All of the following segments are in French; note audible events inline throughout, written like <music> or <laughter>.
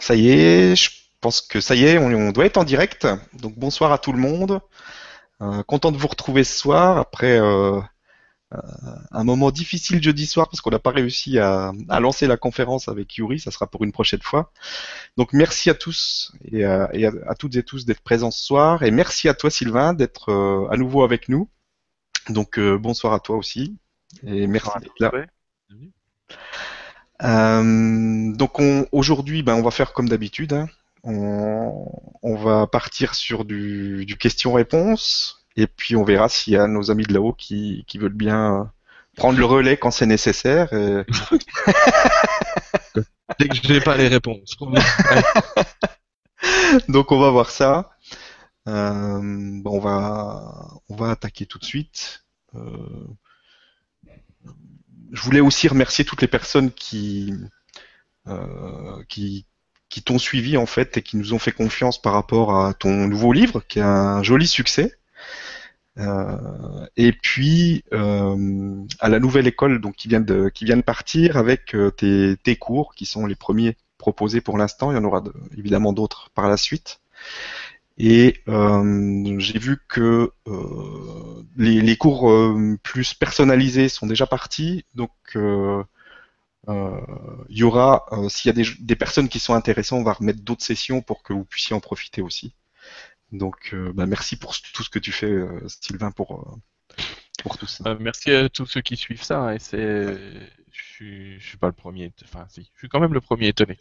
Ça y est, je pense que ça y est, on, doit être en direct. Donc bonsoir à tout le monde. Euh, content de vous retrouver ce soir après euh, euh, un moment difficile jeudi soir parce qu'on n'a pas réussi à, lancer la conférence avec Yuri. Ça sera pour une prochaine fois. Donc merci à tous et, à, toutes et tous d'être présents ce soir et merci à toi Sylvain d'être à nouveau avec nous. Donc bonsoir à toi aussi et merci d'être là. Euh, donc aujourd'hui, ben, on va faire comme d'habitude. Hein. On, va partir sur du, question-réponse et puis on verra s'il y a nos amis de là-haut qui, veulent bien prendre le relais quand c'est nécessaire. <laughs> Dès que je n'ai pas les réponses. <laughs> donc on va voir ça. Euh, on va on va attaquer tout de suite. Euh, je voulais aussi remercier toutes les personnes qui, euh, qui, qui t'ont suivi en fait et qui nous ont fait confiance par rapport à ton nouveau livre, qui est un joli succès. Euh, et puis euh, à la nouvelle école donc qui vient de qui vient de partir avec euh, tes, tes cours qui sont les premiers proposés pour l'instant. Il y en aura de, évidemment d'autres par la suite. Et euh, j'ai vu que euh, les, cours euh, plus personnalisés sont déjà partis. Donc il y aura, s'il y a des, personnes qui sont intéressées, on va remettre d'autres sessions pour que vous puissiez en profiter aussi. Donc bah, merci pour tout ce que tu fais, Sylvain, pour, pour tout ça. merci à tous ceux qui suivent ça. Hein, et c'est je suis, pas le premier, enfin si, je suis quand même le premier étonné.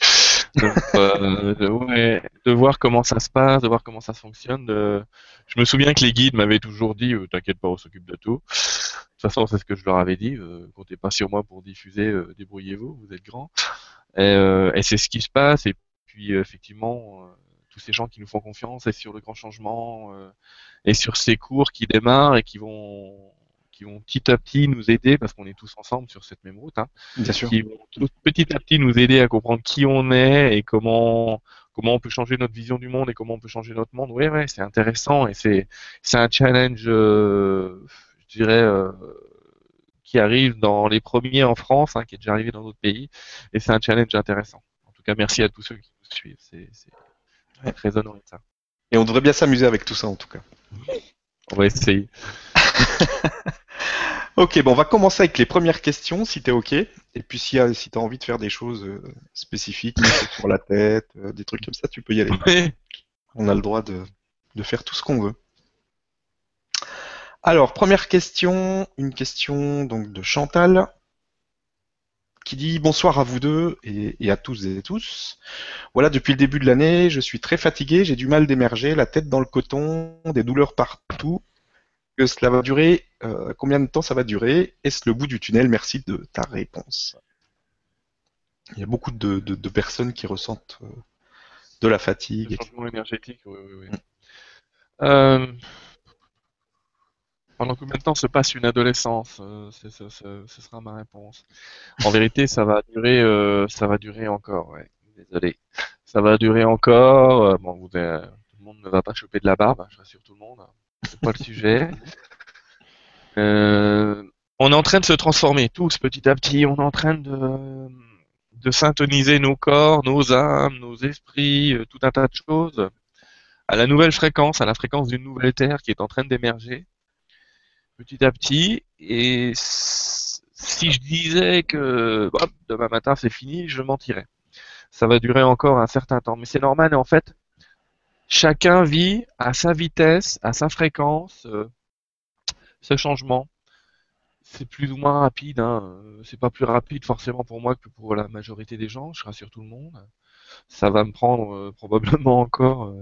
Euh, de, voir comment ça se passe, de voir comment ça fonctionne. Je me souviens que les guides m'avaient toujours dit, euh, t'inquiète pas, on s'occupe de tout. De toute façon, c'est ce que je leur avais dit, euh, comptez pas sur moi pour diffuser, débrouillez-vous, vous êtes grands. Et, c'est ce qui se passe. Et puis effectivement, tous ces gens qui nous font confiance et sur le grand changement et sur ces cours qui démarrent et qui vont qui vont petit à petit nous aider, parce qu'on est tous ensemble sur cette même route, hein, Bien sûr. qui vont petit à petit nous aider à comprendre qui on est et comment comment on peut changer notre vision du monde et comment on peut changer notre monde. Oui, ouais, c'est intéressant et c'est c'est un challenge, euh, je dirais. Euh, qui arrive dans les premiers en France, hein, qui est déjà arrivé dans d'autres pays, et c'est un challenge intéressant. En tout cas, merci à tous ceux qui nous suivent, c'est très honoré ça. Et on devrait bien s'amuser avec tout ça, en tout cas. On va essayer. <laughs> Ok, bon, on va commencer avec les premières questions, si t'es ok. Et puis si, si t'as envie de faire des choses euh, spécifiques, sur la tête, euh, des trucs comme ça, tu peux y aller. <laughs> On a le droit de, faire tout ce qu'on veut. Alors, première question, une question donc de Chantal qui dit bonsoir à vous deux et, et, à tous et tous. Voilà, depuis le début de l'année, je suis très fatigué, j'ai du mal d'émerger, la tête dans le coton, des douleurs partout que cela va durer euh, Combien de temps ça va durer Est-ce le bout du tunnel Merci de ta réponse. Il y a beaucoup de, personnes qui ressentent euh, de la fatigue. Le changement énergétique, oui, oui, oui. Mm. Euh, pendant combien de temps se passe une adolescence ce, sera ma réponse. En vérité, ça va durer, ça va durer encore. Ouais. Désolé, ça va durer encore. bon, vous, tout le monde ne va pas choper de la barbe, je rassure tout le monde pas le sujet. Euh, on est en train de se transformer tous petit à petit. On est en train de, de nos corps, nos âmes, nos esprits, euh, tout un tas de choses à la nouvelle fréquence, à la fréquence d'une nouvelle Terre qui est en train d'émerger petit à petit. Et si je disais que demain matin c'est fini, je mentirais. Ça va durer encore un certain temps. Mais c'est normal en fait, chacun vit à sa vitesse, à sa fréquence, euh, ce changement. C'est plus ou moins rapide, hein. Euh, c'est pas plus rapide forcément pour moi que pour la majorité des gens, je rassure tout le monde. Ça va me prendre euh, probablement encore,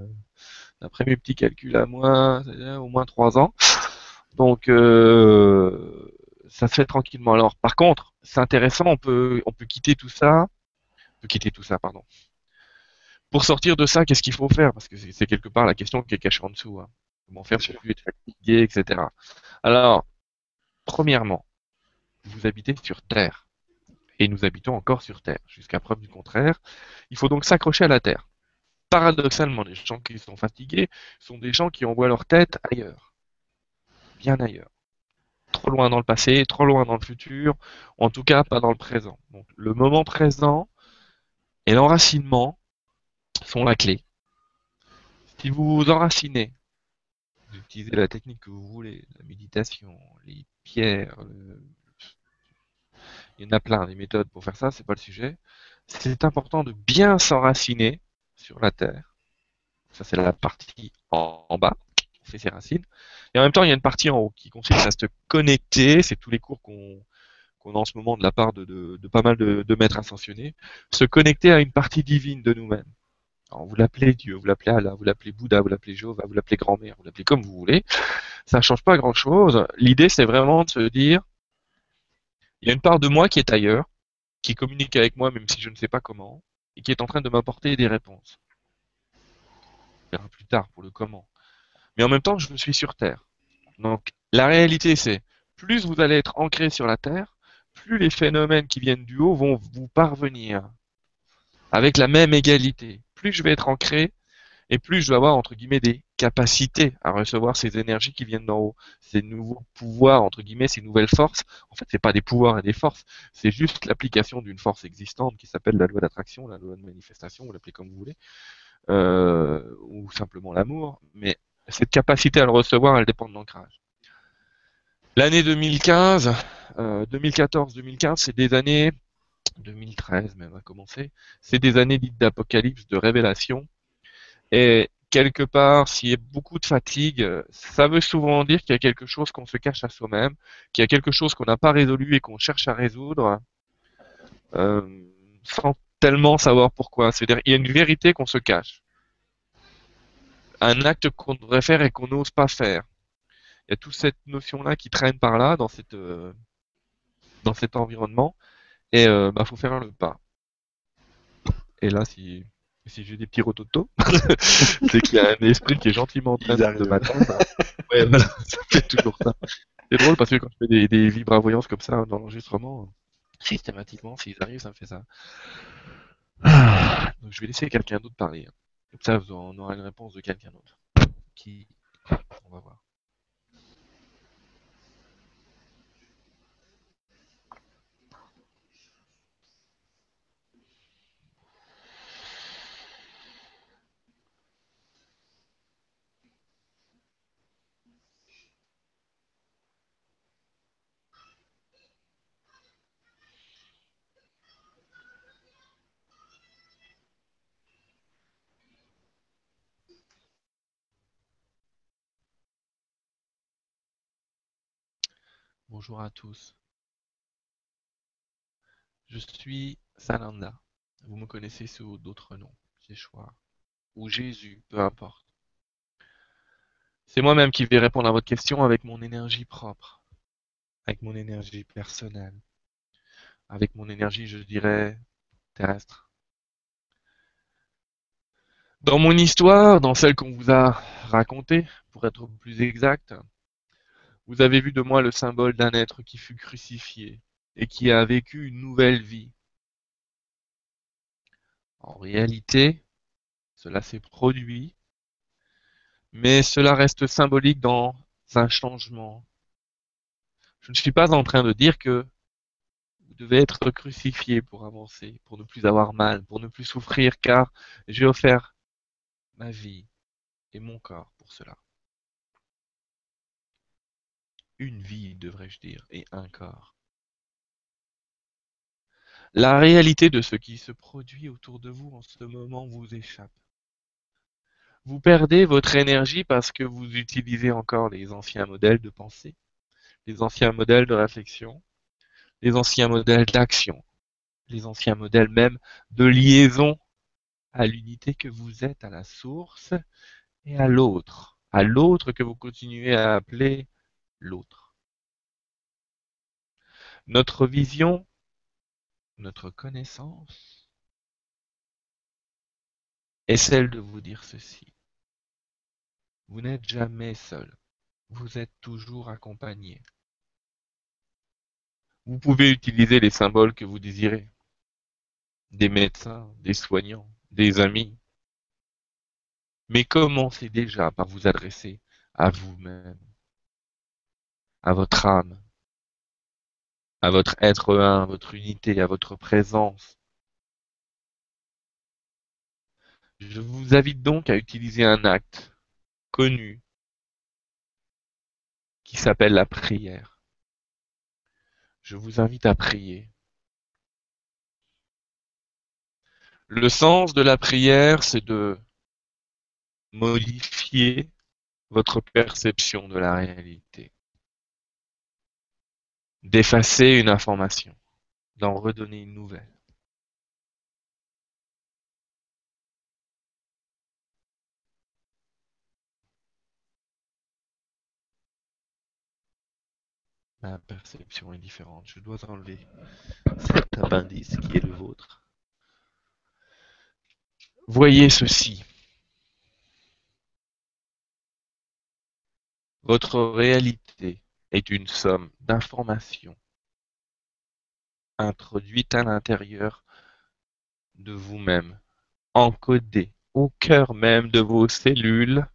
d'après mes petits calculs à moi, au moins trois ans. Donc ça se fait tranquillement. Alors par contre, c'est intéressant, on peut on peut quitter tout ça, on peut quitter tout ça, pardon pour sortir de ça, qu'est-ce qu'il faut faire? Parce que c'est quelque part la question qui est cachée en dessous. Hein. Comment faire pour plus être fatigué, etc. Alors, premièrement, vous habitez sur Terre. Et nous habitons encore sur Terre, jusqu'à preuve du contraire. Il faut donc s'accrocher à la Terre. Paradoxalement, les gens qui sont fatigués sont des gens qui envoient leur tête ailleurs. Bien ailleurs. Trop loin dans le passé, trop loin dans le futur, en tout cas pas dans le présent. Donc le moment présent et l'enracinement sont la clé. Si vous vous enracinez, vous utilisez la technique que vous voulez, la méditation, les pierres, il y en a plein, des méthodes pour faire ça, c'est pas le sujet. C'est important de bien s'enraciner sur la terre. Ça, c'est la partie en, bas, on fait ses racines. Et en même temps, il y a une partie en haut qui consiste à se connecter, c'est tous les cours qu'on a en ce moment de la part de, pas mal de, de maîtres ascensionnés, se connecter à une partie divine de nous-mêmes. Vous l'appelez Dieu, vous l'appelez Allah, vous l'appelez Bouddha, vous l'appelez Jéhovah, vous l'appelez grand-mère, vous l'appelez comme vous voulez. Ça change pas grand-chose. L'idée, c'est vraiment de se dire, il y a une part de moi qui est ailleurs, qui communique avec moi même si je ne sais pas comment, et qui est en train de m'apporter des réponses. On verra plus tard pour le comment. Mais en même temps, je suis sur Terre. Donc la réalité, c'est plus vous allez être ancré sur la Terre, plus les phénomènes qui viennent du haut vont vous parvenir avec la même égalité. Plus je vais être ancré, et plus je vais avoir entre guillemets des capacités à recevoir ces énergies qui viennent d'en haut, ces nouveaux pouvoirs entre guillemets, ces nouvelles forces. En fait, c'est pas des pouvoirs et des forces, c'est juste l'application d'une force existante qui s'appelle la loi d'attraction, la loi de manifestation, vous l'appelez comme vous voulez, euh, ou simplement l'amour. Mais cette capacité à le recevoir, elle dépend de l'ancrage. L'année 2015, 2014-2015, c'est des années 2013 même à commencer, c'est des années dites d'apocalypse, de révélation et quelque part, s'il y a beaucoup de fatigue, ça veut souvent dire qu'il y a quelque chose qu'on se cache à soi-même, qu'il y a quelque chose qu'on n'a pas résolu et qu'on cherche à résoudre, euh, sans tellement savoir pourquoi. C'est-à-dire, il y a une vérité qu'on se cache. Un acte qu'on devrait faire et qu'on n'ose pas faire. Il y a toute cette notion-là qui traîne par là, dans, cette, euh, dans cet environnement, et euh, bah, faut faire le pas. Et là, si si j'ai des petits rototos, <laughs> c'est qu'il y a un esprit qui est gentiment en train de m'attendre. <laughs> ouais, voilà, <laughs> ça fait toujours ça. C'est drôle parce que quand je fais des, des vibravoyances comme ça dans l'enregistrement, systématiquement, s'ils arrivent, ça me fait ça. <sighs> Donc je vais laisser quelqu'un d'autre parler. Comme ça, on aura une réponse de quelqu'un d'autre. Qui On va voir. Bonjour à tous. Je suis Salanda. Vous me connaissez sous d'autres noms, Jéchoua ou Jésus, peu importe. C'est moi-même qui vais répondre à votre question avec mon énergie propre, avec mon énergie personnelle, avec mon énergie, je dirais, terrestre. Dans mon histoire, dans celle qu'on vous a racontée, pour être plus exact, vous avez vu de moi le symbole d'un être qui fut crucifié et qui a vécu une nouvelle vie. En réalité, cela s'est produit, mais cela reste symbolique dans un changement. Je ne suis pas en train de dire que vous devez être crucifié pour avancer, pour ne plus avoir mal, pour ne plus souffrir, car j'ai offert ma vie et mon corps pour cela une vie, devrais-je dire, et un corps. La réalité de ce qui se produit autour de vous en ce moment vous échappe. Vous perdez votre énergie parce que vous utilisez encore les anciens modèles de pensée, les anciens modèles de réflexion, les anciens modèles d'action, les anciens modèles même de liaison à l'unité que vous êtes, à la source et à l'autre, à l'autre que vous continuez à appeler l'autre. Notre vision, notre connaissance est celle de vous dire ceci. Vous n'êtes jamais seul. Vous êtes toujours accompagné. Vous pouvez utiliser les symboles que vous désirez. Des médecins, des soignants, des amis. Mais commencez déjà par vous adresser à vous-même à votre âme, à votre être un, à votre unité, à votre présence. Je vous invite donc à utiliser un acte connu qui s'appelle la prière. Je vous invite à prier. Le sens de la prière, c'est de modifier votre perception de la réalité, d'effacer une information, d'en redonner une nouvelle. Ma perception est différente. Je dois enlever cet appendice qui est le vôtre. Voyez ceci. Votre réalité est une somme d'informations introduites à l'intérieur de vous-même, encodées au cœur même de vos cellules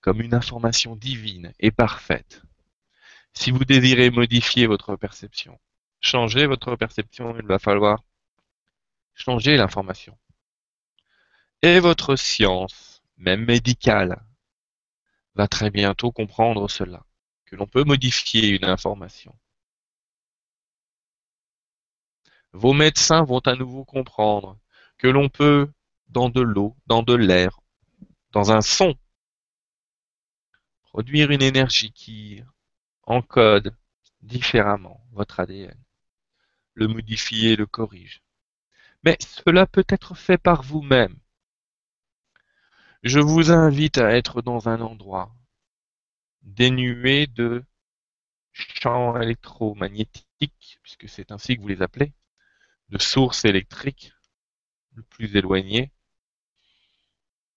comme une information divine et parfaite. Si vous désirez modifier votre perception, changer votre perception, il va falloir changer l'information. Et votre science, même médicale, va très bientôt comprendre cela, que l'on peut modifier une information. Vos médecins vont à nouveau comprendre que l'on peut, dans de l'eau, dans de l'air, dans un son, produire une énergie qui encode différemment votre ADN, le modifie et le corrige. Mais cela peut être fait par vous-même je vous invite à être dans un endroit dénué de champs électromagnétiques, puisque c'est ainsi que vous les appelez, de sources électriques le plus éloignées,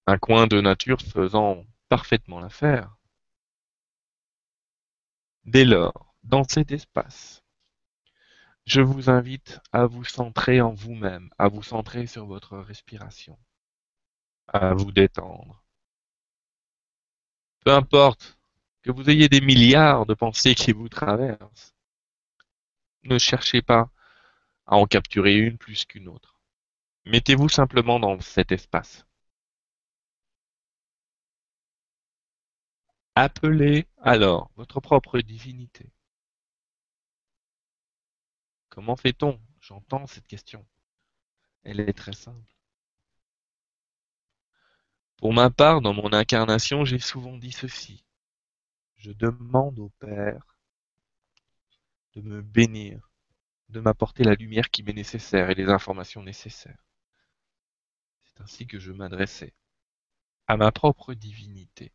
un coin de nature faisant parfaitement l'affaire. Dès lors, dans cet espace, je vous invite à vous centrer en vous-même, à vous centrer sur votre respiration à vous détendre. Peu importe que vous ayez des milliards de pensées qui vous traversent, ne cherchez pas à en capturer une plus qu'une autre. Mettez-vous simplement dans cet espace. Appelez alors votre propre divinité. Comment fait-on? J'entends cette question. Elle est très simple. Pour ma part, dans mon incarnation, j'ai souvent dit ceci. Je demande au Père de me bénir, de m'apporter la lumière qui m'est nécessaire et les informations nécessaires. C'est ainsi que je m'adressais à ma propre divinité.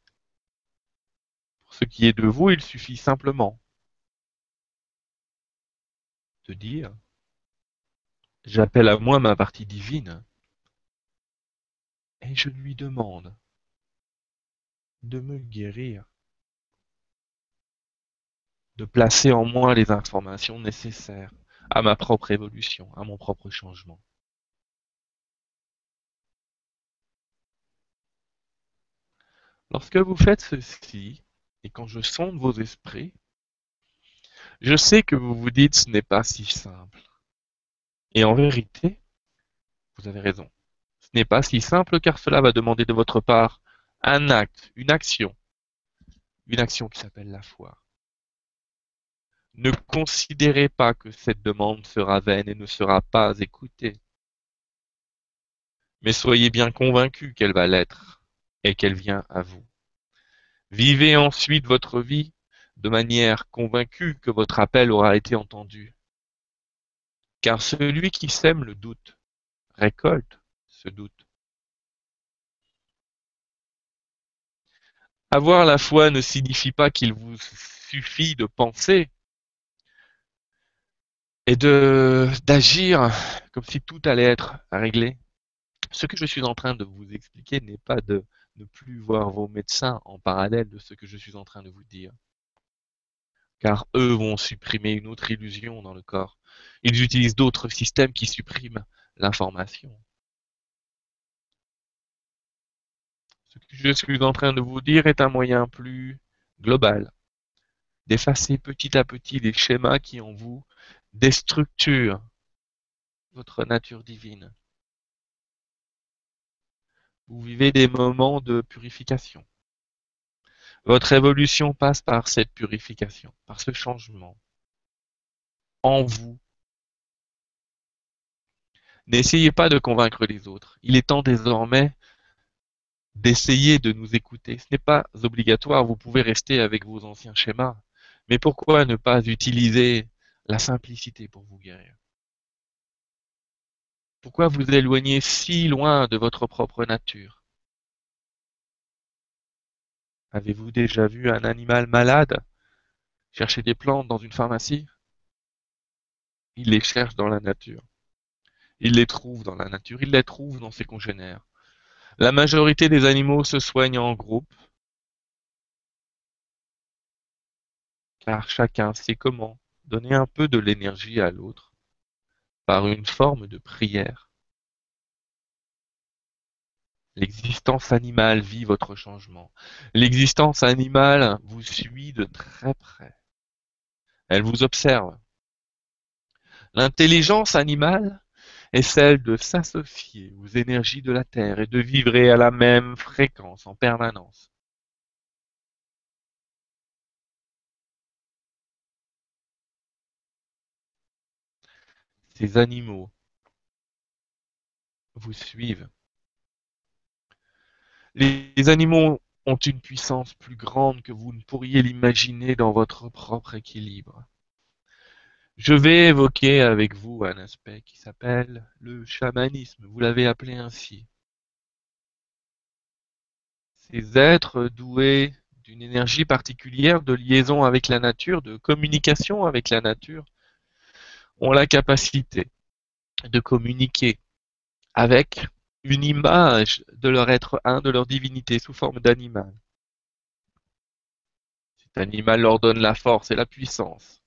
Pour ce qui est de vous, il suffit simplement de dire J'appelle à moi ma partie divine et je lui demande de me guérir, de placer en moi les informations nécessaires à ma propre évolution, à mon propre changement. Lorsque vous faites ceci, et quand je sonde vos esprits, je sais que vous vous dites ce n'est pas si simple. Et en vérité, vous avez raison. Ce n'est pas si simple car cela va demander de votre part un acte, une action. Une action qui s'appelle la foi. Ne considérez pas que cette demande sera vaine et ne sera pas écoutée. Mais soyez bien convaincus qu'elle va l'être et qu'elle vient à vous. Vivez ensuite votre vie de manière convaincue que votre appel aura été entendu. Car celui qui sème le doute récolte ce doute. Avoir la foi ne signifie pas qu'il vous suffit de penser et de d'agir comme si tout allait être réglé. Ce que je suis en train de vous expliquer n'est pas de ne plus voir vos médecins en parallèle de ce que je suis en train de vous dire. Car eux vont supprimer une autre illusion dans le corps. Ils utilisent d'autres systèmes qui suppriment l'information. Ce que je suis en train de vous dire est un moyen plus global d'effacer petit à petit les schémas qui en vous déstructurent votre nature divine. Vous vivez des moments de purification. Votre évolution passe par cette purification, par ce changement en vous. N'essayez pas de convaincre les autres. Il est temps désormais d'essayer de nous écouter. Ce n'est pas obligatoire, vous pouvez rester avec vos anciens schémas. Mais pourquoi ne pas utiliser la simplicité pour vous guérir. Pourquoi vous éloigner si loin de votre propre nature? Avez-vous déjà vu un animal malade chercher des plantes dans une pharmacie? Il les cherche dans la nature. Il les trouve dans la nature, il les trouve dans ses congénères. La majorité des animaux se soignent en groupe, car chacun sait comment donner un peu de l'énergie à l'autre par une forme de prière. L'existence animale vit votre changement. L'existence animale vous suit de très près. Elle vous observe. L'intelligence animale est celle de s'associer aux énergies de la Terre et de vibrer à la même fréquence en permanence. Ces animaux vous suivent. Les animaux ont une puissance plus grande que vous ne pourriez l'imaginer dans votre propre équilibre. Je vais évoquer avec vous un aspect qui s'appelle le chamanisme, vous l'avez appelé ainsi. Ces êtres doués d'une énergie particulière de liaison avec la nature, de communication avec la nature, ont la capacité de communiquer avec une image de leur être un, de leur divinité sous forme d'animal. Cet animal leur donne la force et la puissance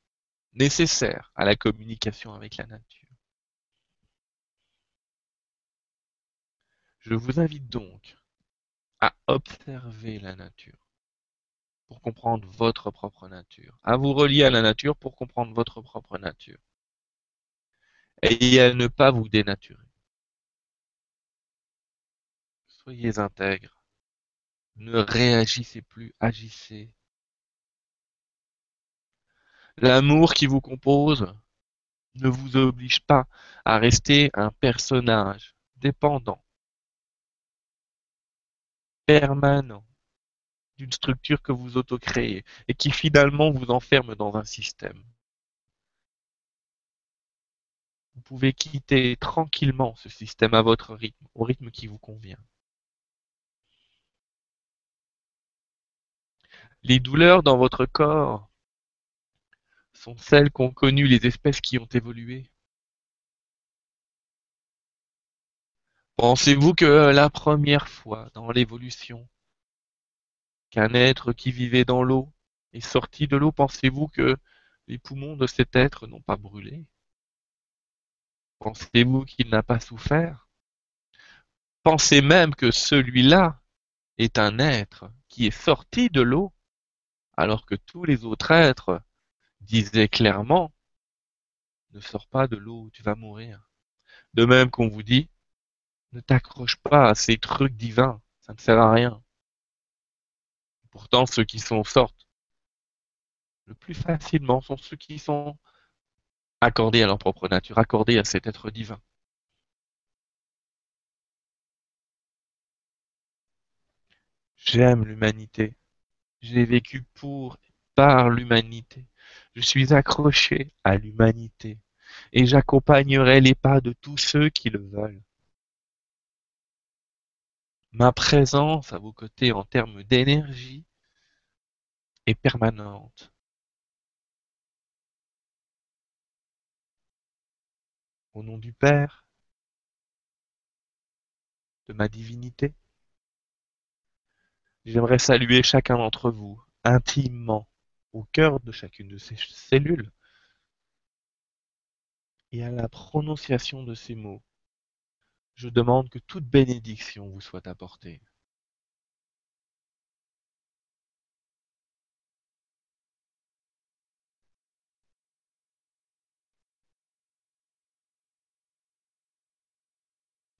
nécessaire à la communication avec la nature. Je vous invite donc à observer la nature pour comprendre votre propre nature, à vous relier à la nature pour comprendre votre propre nature et à ne pas vous dénaturer. Soyez intègre. Ne réagissez plus, agissez L'amour qui vous compose ne vous oblige pas à rester un personnage dépendant, permanent, d'une structure que vous auto-créez et qui finalement vous enferme dans un système. Vous pouvez quitter tranquillement ce système à votre rythme, au rythme qui vous convient. Les douleurs dans votre corps sont celles qu'ont connues les espèces qui ont évolué. Pensez-vous que la première fois dans l'évolution qu'un être qui vivait dans l'eau est sorti de l'eau, pensez-vous que les poumons de cet être n'ont pas brûlé? Pensez-vous qu'il n'a pas souffert Pensez même que celui-là est un être qui est sorti de l'eau alors que tous les autres êtres disait clairement ne sors pas de l'eau, tu vas mourir. De même qu'on vous dit ne t'accroche pas à ces trucs divins, ça ne sert à rien. Pourtant, ceux qui s'en sortent le plus facilement sont ceux qui sont accordés à leur propre nature, accordés à cet être divin. J'aime l'humanité. J'ai vécu pour, par l'humanité. Je suis accroché à l'humanité et j'accompagnerai les pas de tous ceux qui le veulent. Ma présence à vos côtés en termes d'énergie est permanente. Au nom du Père, de ma divinité, j'aimerais saluer chacun d'entre vous intimement au cœur de chacune de ces cellules. Et à la prononciation de ces mots, je demande que toute bénédiction vous soit apportée.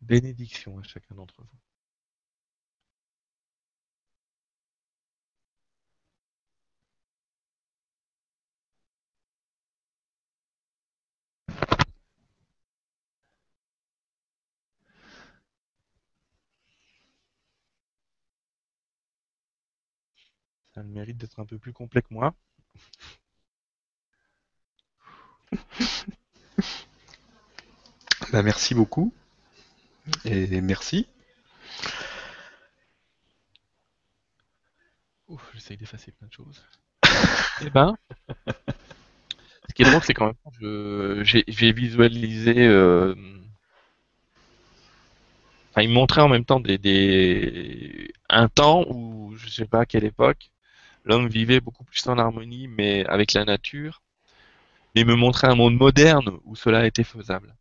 Bénédiction à chacun d'entre vous. Ça a le mérite d'être un peu plus complet que moi. <laughs> bah, merci beaucoup. Et merci. Ouf, j'essaye d'effacer plein de choses. <laughs> Eh ben, ce qui est drôle, c'est quand même je- j'ai j'ai visualisé. euh, Enfin, il me montrait en même temps des, des... un temps où, je sais pas à quelle époque, l'homme vivait beaucoup plus en harmonie, mais avec la nature. Mais il me montrait un monde moderne où cela était faisable.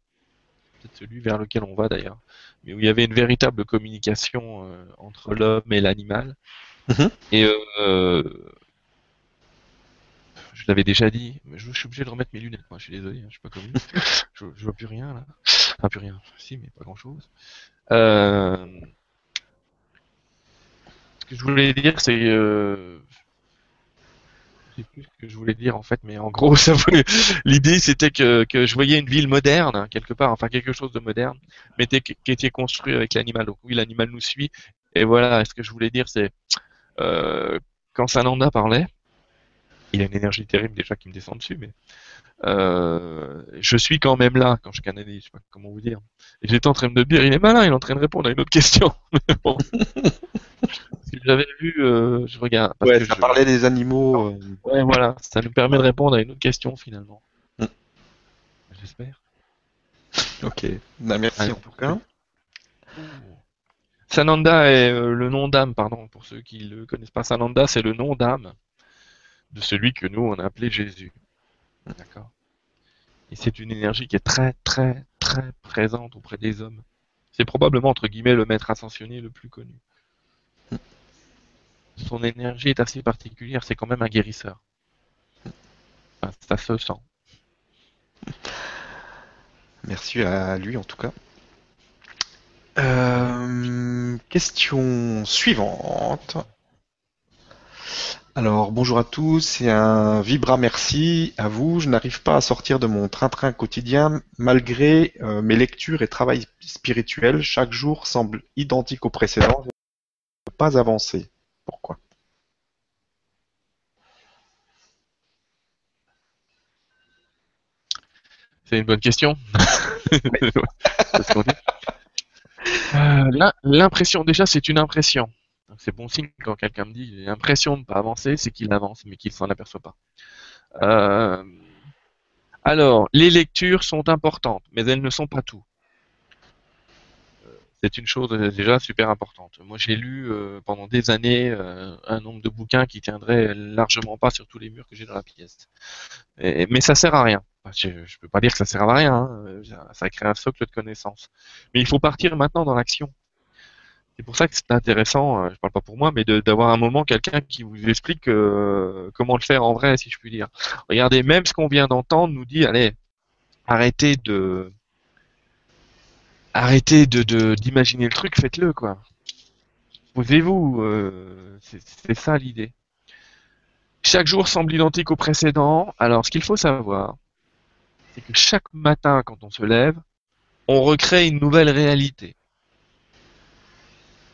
Peut-être celui vers lequel on va d'ailleurs. Mais où il y avait une véritable communication euh, entre l'homme et l'animal. Mhm. Et euh, je l'avais déjà dit, mais je, je suis obligé de remettre mes lunettes, moi, je suis désolé, hein, je suis pas <laughs> je, je vois plus rien là. Enfin, plus rien, si, mais pas grand chose. Euh... Ce que je voulais dire, c'est. Sais plus ce que je voulais dire en fait, mais en gros, <laughs> l'idée c'était que, je voyais une ville moderne, quelque part, enfin quelque chose de moderne, mais qui était construit avec l'animal. Donc oui, l'animal nous suit. Et voilà, ce que je voulais dire, c'est euh, quand Sananda parlait, il a une énergie terrible déjà qui me descend dessus, mais euh, je suis quand même là quand je canalise, je sais pas comment vous dire. Et j'étais en train de me dire, il est malin, il est en train de répondre à une autre question. <laughs> Mais bon. Parce que j'avais vu, euh, je regarde. Parce Ouais, que ça je- parlait des animaux. euh, Ouais, voilà, ça nous permet de répondre à une autre question finalement. Mm. J'espère. Ok. Bah, merci Allez, en tout cas. Sananda est euh, le nom d'âme, pardon, pour ceux qui ne le connaissent pas. Sananda, c'est le nom d'âme de celui que nous on a appelé Jésus. D'accord. Et c'est une énergie qui est très, très, très présente auprès des hommes. C'est probablement entre guillemets le maître ascensionné le plus connu. Son énergie est assez particulière. C'est quand même un guérisseur. Enfin, ça se sent. Merci à lui en tout cas. Euh, question suivante. Alors, bonjour à tous, c'est un vibra merci à vous. Je n'arrive pas à sortir de mon train-train quotidien malgré euh, mes lectures et travail spirituel. Chaque jour semble identique au précédent. Je ne peux pas avancer. Pourquoi? C'est une bonne question. <laughs> Euh, l'im- L'impression, déjà, c'est une impression. C'est bon signe quand quelqu'un me dit j'ai l'impression de ne pas avancer, c'est qu'il avance, mais qu'il s'en aperçoit pas. Euh, alors, les lectures sont importantes, mais elles ne sont pas tout. Euh, C'est une chose euh, déjà super importante. Moi, j'ai lu pendant des années un nombre de bouquins qui tiendrait largement pas sur tous les murs que j'ai dans la pièce. Mais ça sert à rien. Je ne peux pas dire que ça sert à rien. hein. Ça crée un socle de connaissances. Mais il faut partir maintenant dans l'action. C'est pour ça que c'est intéressant, euh, je parle pas pour moi, mais d'avoir un moment quelqu'un qui vous explique euh, comment le faire en vrai, si je puis dire. Regardez, même ce qu'on vient d'entendre nous dit, allez, arrêtez de, arrêtez de d'imaginer le truc, faites-le quoi. Posez-vous, euh, c'est ça l'idée. Chaque jour semble identique au précédent. Alors, ce qu'il faut savoir, c'est que chaque matin, quand on se lève, on recrée une nouvelle réalité.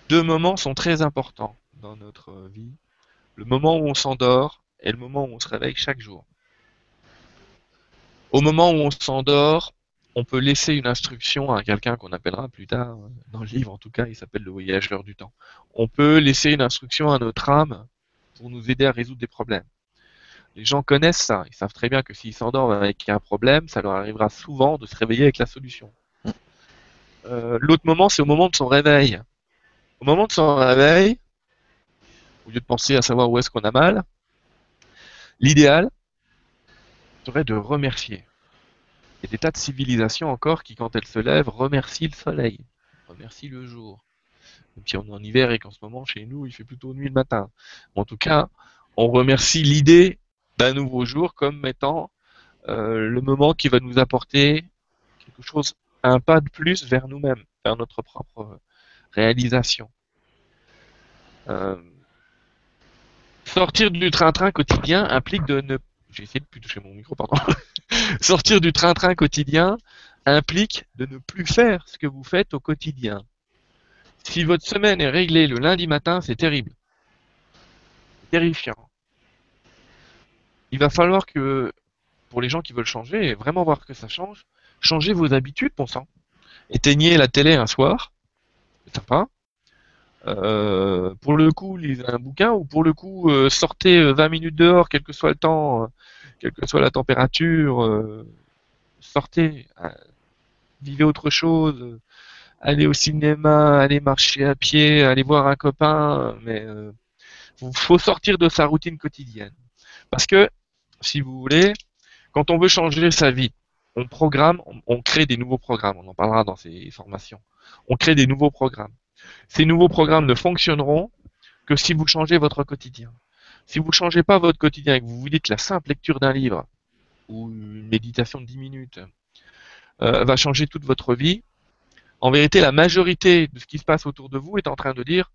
Deux moments sont très importants dans notre vie. Le moment où on s'endort et le moment où on se réveille chaque jour. Au moment où on s'endort, on peut laisser une instruction à quelqu'un qu'on appellera plus tard, euh, dans le livre en tout cas, il s'appelle le voyageur du temps. On peut laisser une instruction à notre âme pour nous aider à résoudre des problèmes. Les gens connaissent ça, ils savent très bien que s'ils s'endorment avec un problème, ça leur arrivera souvent de se réveiller avec la solution. Euh, L'autre moment, c'est au moment de son réveil. Au moment de son réveil, au lieu de penser à savoir où est-ce qu'on a mal, l'idéal serait de remercier. Il y a des tas de civilisations encore qui, quand elles se lèvent, remercient le soleil, remercient le jour. Même si on est en hiver et qu'en ce moment, chez nous, il fait plutôt nuit le matin. En tout cas, on remercie l'idée d'un nouveau jour comme mettant euh, le moment qui va nous apporter quelque chose, un pas de plus vers nous-mêmes, vers notre propre réalisation. Euh, sortir du train-train quotidien implique de ne... J'ai essayé de plus toucher mon micro, pardon. <laughs> sortir du train-train quotidien implique de ne plus faire ce que vous faites au quotidien. Si votre semaine est réglée le lundi matin, c'est terrible. terrifiant. Il va falloir que, pour les gens qui veulent changer et vraiment voir que ça change, changez vos habitudes, bon sang. Éteignez la télé un soir, sympa. Euh, pour le coup, lisez un bouquin ou pour le coup, euh, sortez 20 minutes dehors, quel que soit le temps, quelle que soit la température, sortez, vivez autre chose, aller au cinéma, aller marcher à pied, aller voir un copain, mais il faut sortir de sa routine quotidienne. Parce que, si vous voulez, quand on veut changer sa vie, on programme, on, crée des nouveaux programmes, on en parlera dans ces formations. On crée des nouveaux programmes. Ces nouveaux programmes ne fonctionneront que si vous changez votre quotidien. Si vous ne changez pas votre quotidien et que vous vous dites la simple lecture d'un livre ou une méditation de 10 minutes euh, va changer toute votre vie, en vérité, la majorité de ce qui se passe autour de vous est en train de dire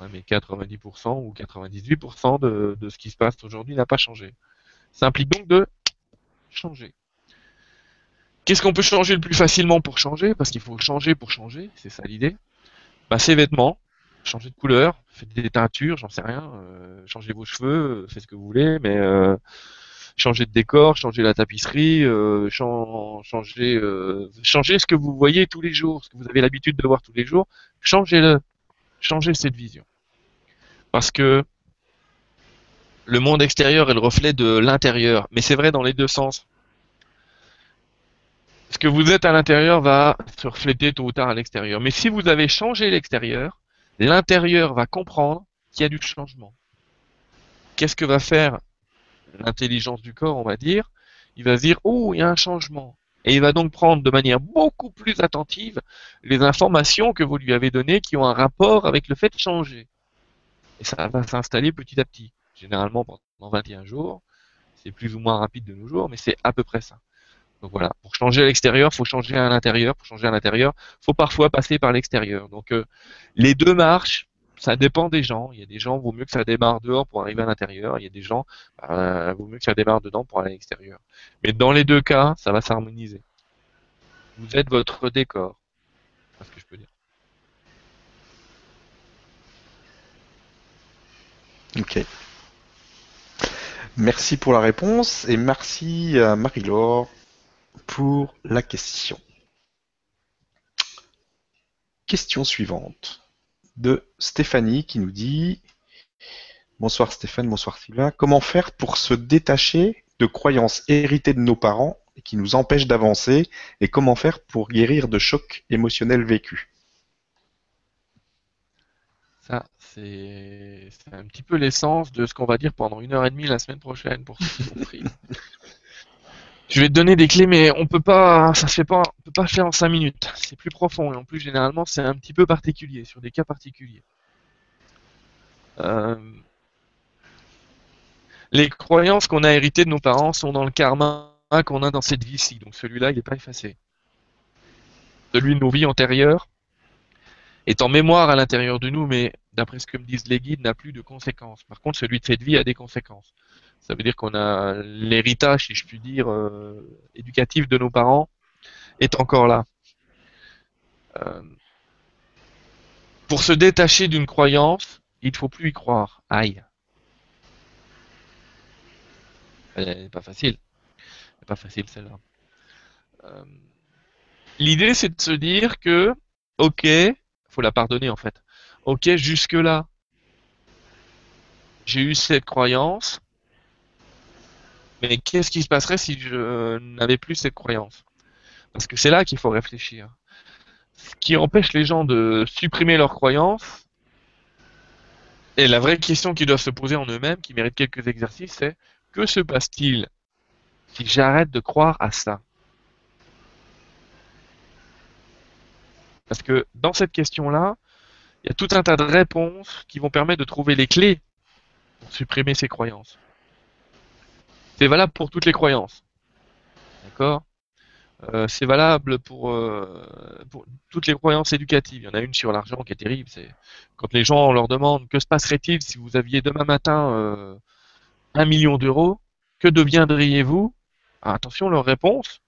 ouais, mais 90% ou 98% de, de ce qui se passe aujourd'hui n'a pas changé. Ça implique donc de changer. Qu'est-ce qu'on peut changer le plus facilement pour changer? Parce qu'il faut changer pour changer, c'est ça l'idée. Bah, ses vêtements, changer de couleur, faites des teintures, j'en sais rien, euh, changez vos cheveux, faites ce que vous voulez, mais euh, changer de décor, changer la tapisserie, euh, changer, euh, changer ce que vous voyez tous les jours, ce que vous avez l'habitude de voir tous les jours, changez-le, changez cette vision. Parce que le monde extérieur est le reflet de l'intérieur, mais c'est vrai dans les deux sens. Ce que vous êtes à l'intérieur va se refléter tôt ou tard à l'extérieur. Mais si vous avez changé l'extérieur, l'intérieur va comprendre qu'il y a du changement. Qu'est-ce que va faire l'intelligence du corps, on va dire, il va se dire, oh, il y a un changement. Et il va donc prendre de manière beaucoup plus attentive les informations que vous lui avez données qui ont un rapport avec le fait de changer. Et ça va s'installer petit à petit. Généralement pendant 21 jours. C'est plus ou moins rapide de nos jours, mais c'est à peu près ça. Donc voilà, pour changer à l'extérieur, faut changer à l'intérieur. Pour changer à l'intérieur, il faut parfois passer par l'extérieur. Donc euh, les deux marches, ça dépend des gens. Il y a des gens, vaut mieux que ça démarre dehors pour arriver à l'intérieur. Il y a des gens, euh, vaut mieux que ça démarre dedans pour aller à l'extérieur. Mais dans les deux cas, ça va s'harmoniser. Vous êtes votre décor. C'est ce que je peux dire. Ok. Merci pour la réponse et merci à Marie-Laure pour la question. Question suivante de Stéphanie qui nous dit Bonsoir Stéphane, bonsoir Sylvain. Comment faire pour se détacher de croyances héritées de nos parents et qui nous empêchent d'avancer et comment faire pour guérir de chocs émotionnels vécus? Ça, c'est un petit peu l'essence de ce qu'on va dire pendant une heure et demie la semaine prochaine pour ceux qui <laughs> Je vais te donner des clés, mais on peut pas, ça se fait pas, on peut pas faire en 5 minutes. C'est plus profond et en plus généralement c'est un petit peu particulier sur des cas particuliers. Euh, les croyances qu'on a héritées de nos parents sont dans le karma qu'on a dans cette vie-ci, donc celui-là il n'est pas effacé. Celui de nos vies antérieures est en mémoire à l'intérieur de nous, mais d'après ce que me disent les guides, n'a plus de conséquences. Par contre, celui de cette vie a des conséquences. Ça veut dire qu'on a l'héritage, si je puis dire, euh, éducatif de nos parents est encore là. Euh, pour se détacher d'une croyance, il ne faut plus y croire. Aïe. Elle n'est pas facile. Elle pas facile celle-là. Euh, l'idée c'est de se dire que, ok, faut la pardonner en fait. Ok, jusque là, j'ai eu cette croyance, mais qu'est-ce qui se passerait si je n'avais plus cette croyance? Parce que c'est là qu'il faut réfléchir. Ce qui empêche les gens de supprimer leurs croyances, et la vraie question qu'ils doivent se poser en eux-mêmes, qui mérite quelques exercices, c'est que se passe-t-il si j'arrête de croire à ça? Parce que dans cette question-là, il y a tout un tas de réponses qui vont permettre de trouver les clés pour supprimer ces croyances. C'est valable pour toutes les croyances. D'accord? Euh, C'est valable pour, euh, pour, toutes les croyances éducatives. Il y en a une sur l'argent qui est terrible. C'est quand les gens leur demandent que se passerait-il si vous aviez demain matin euh, un million d'euros, que deviendriez-vous? Ah, Attention, leur réponse.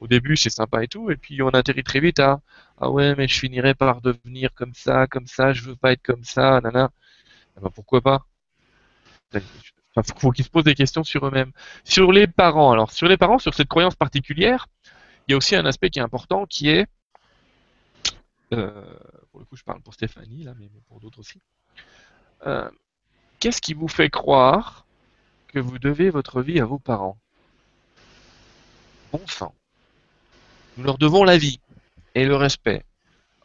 Au début, c'est sympa et tout, et puis on atterrit très vite à ah ouais, mais je finirai par devenir comme ça, comme ça, je veux pas être comme ça, nana. Eh ben, pourquoi pas? Enfin, faut, qu'ils se posent des questions sur eux-mêmes. Sur les parents, alors sur les parents, sur cette croyance particulière, il y a aussi un aspect qui est important, qui est, euh, pour le coup, je parle pour Stéphanie là, mais pour d'autres aussi. Euh, Qu'est-ce qui vous fait croire que vous devez votre vie à vos parents? Bon sang. Nous leur devons la vie et le respect.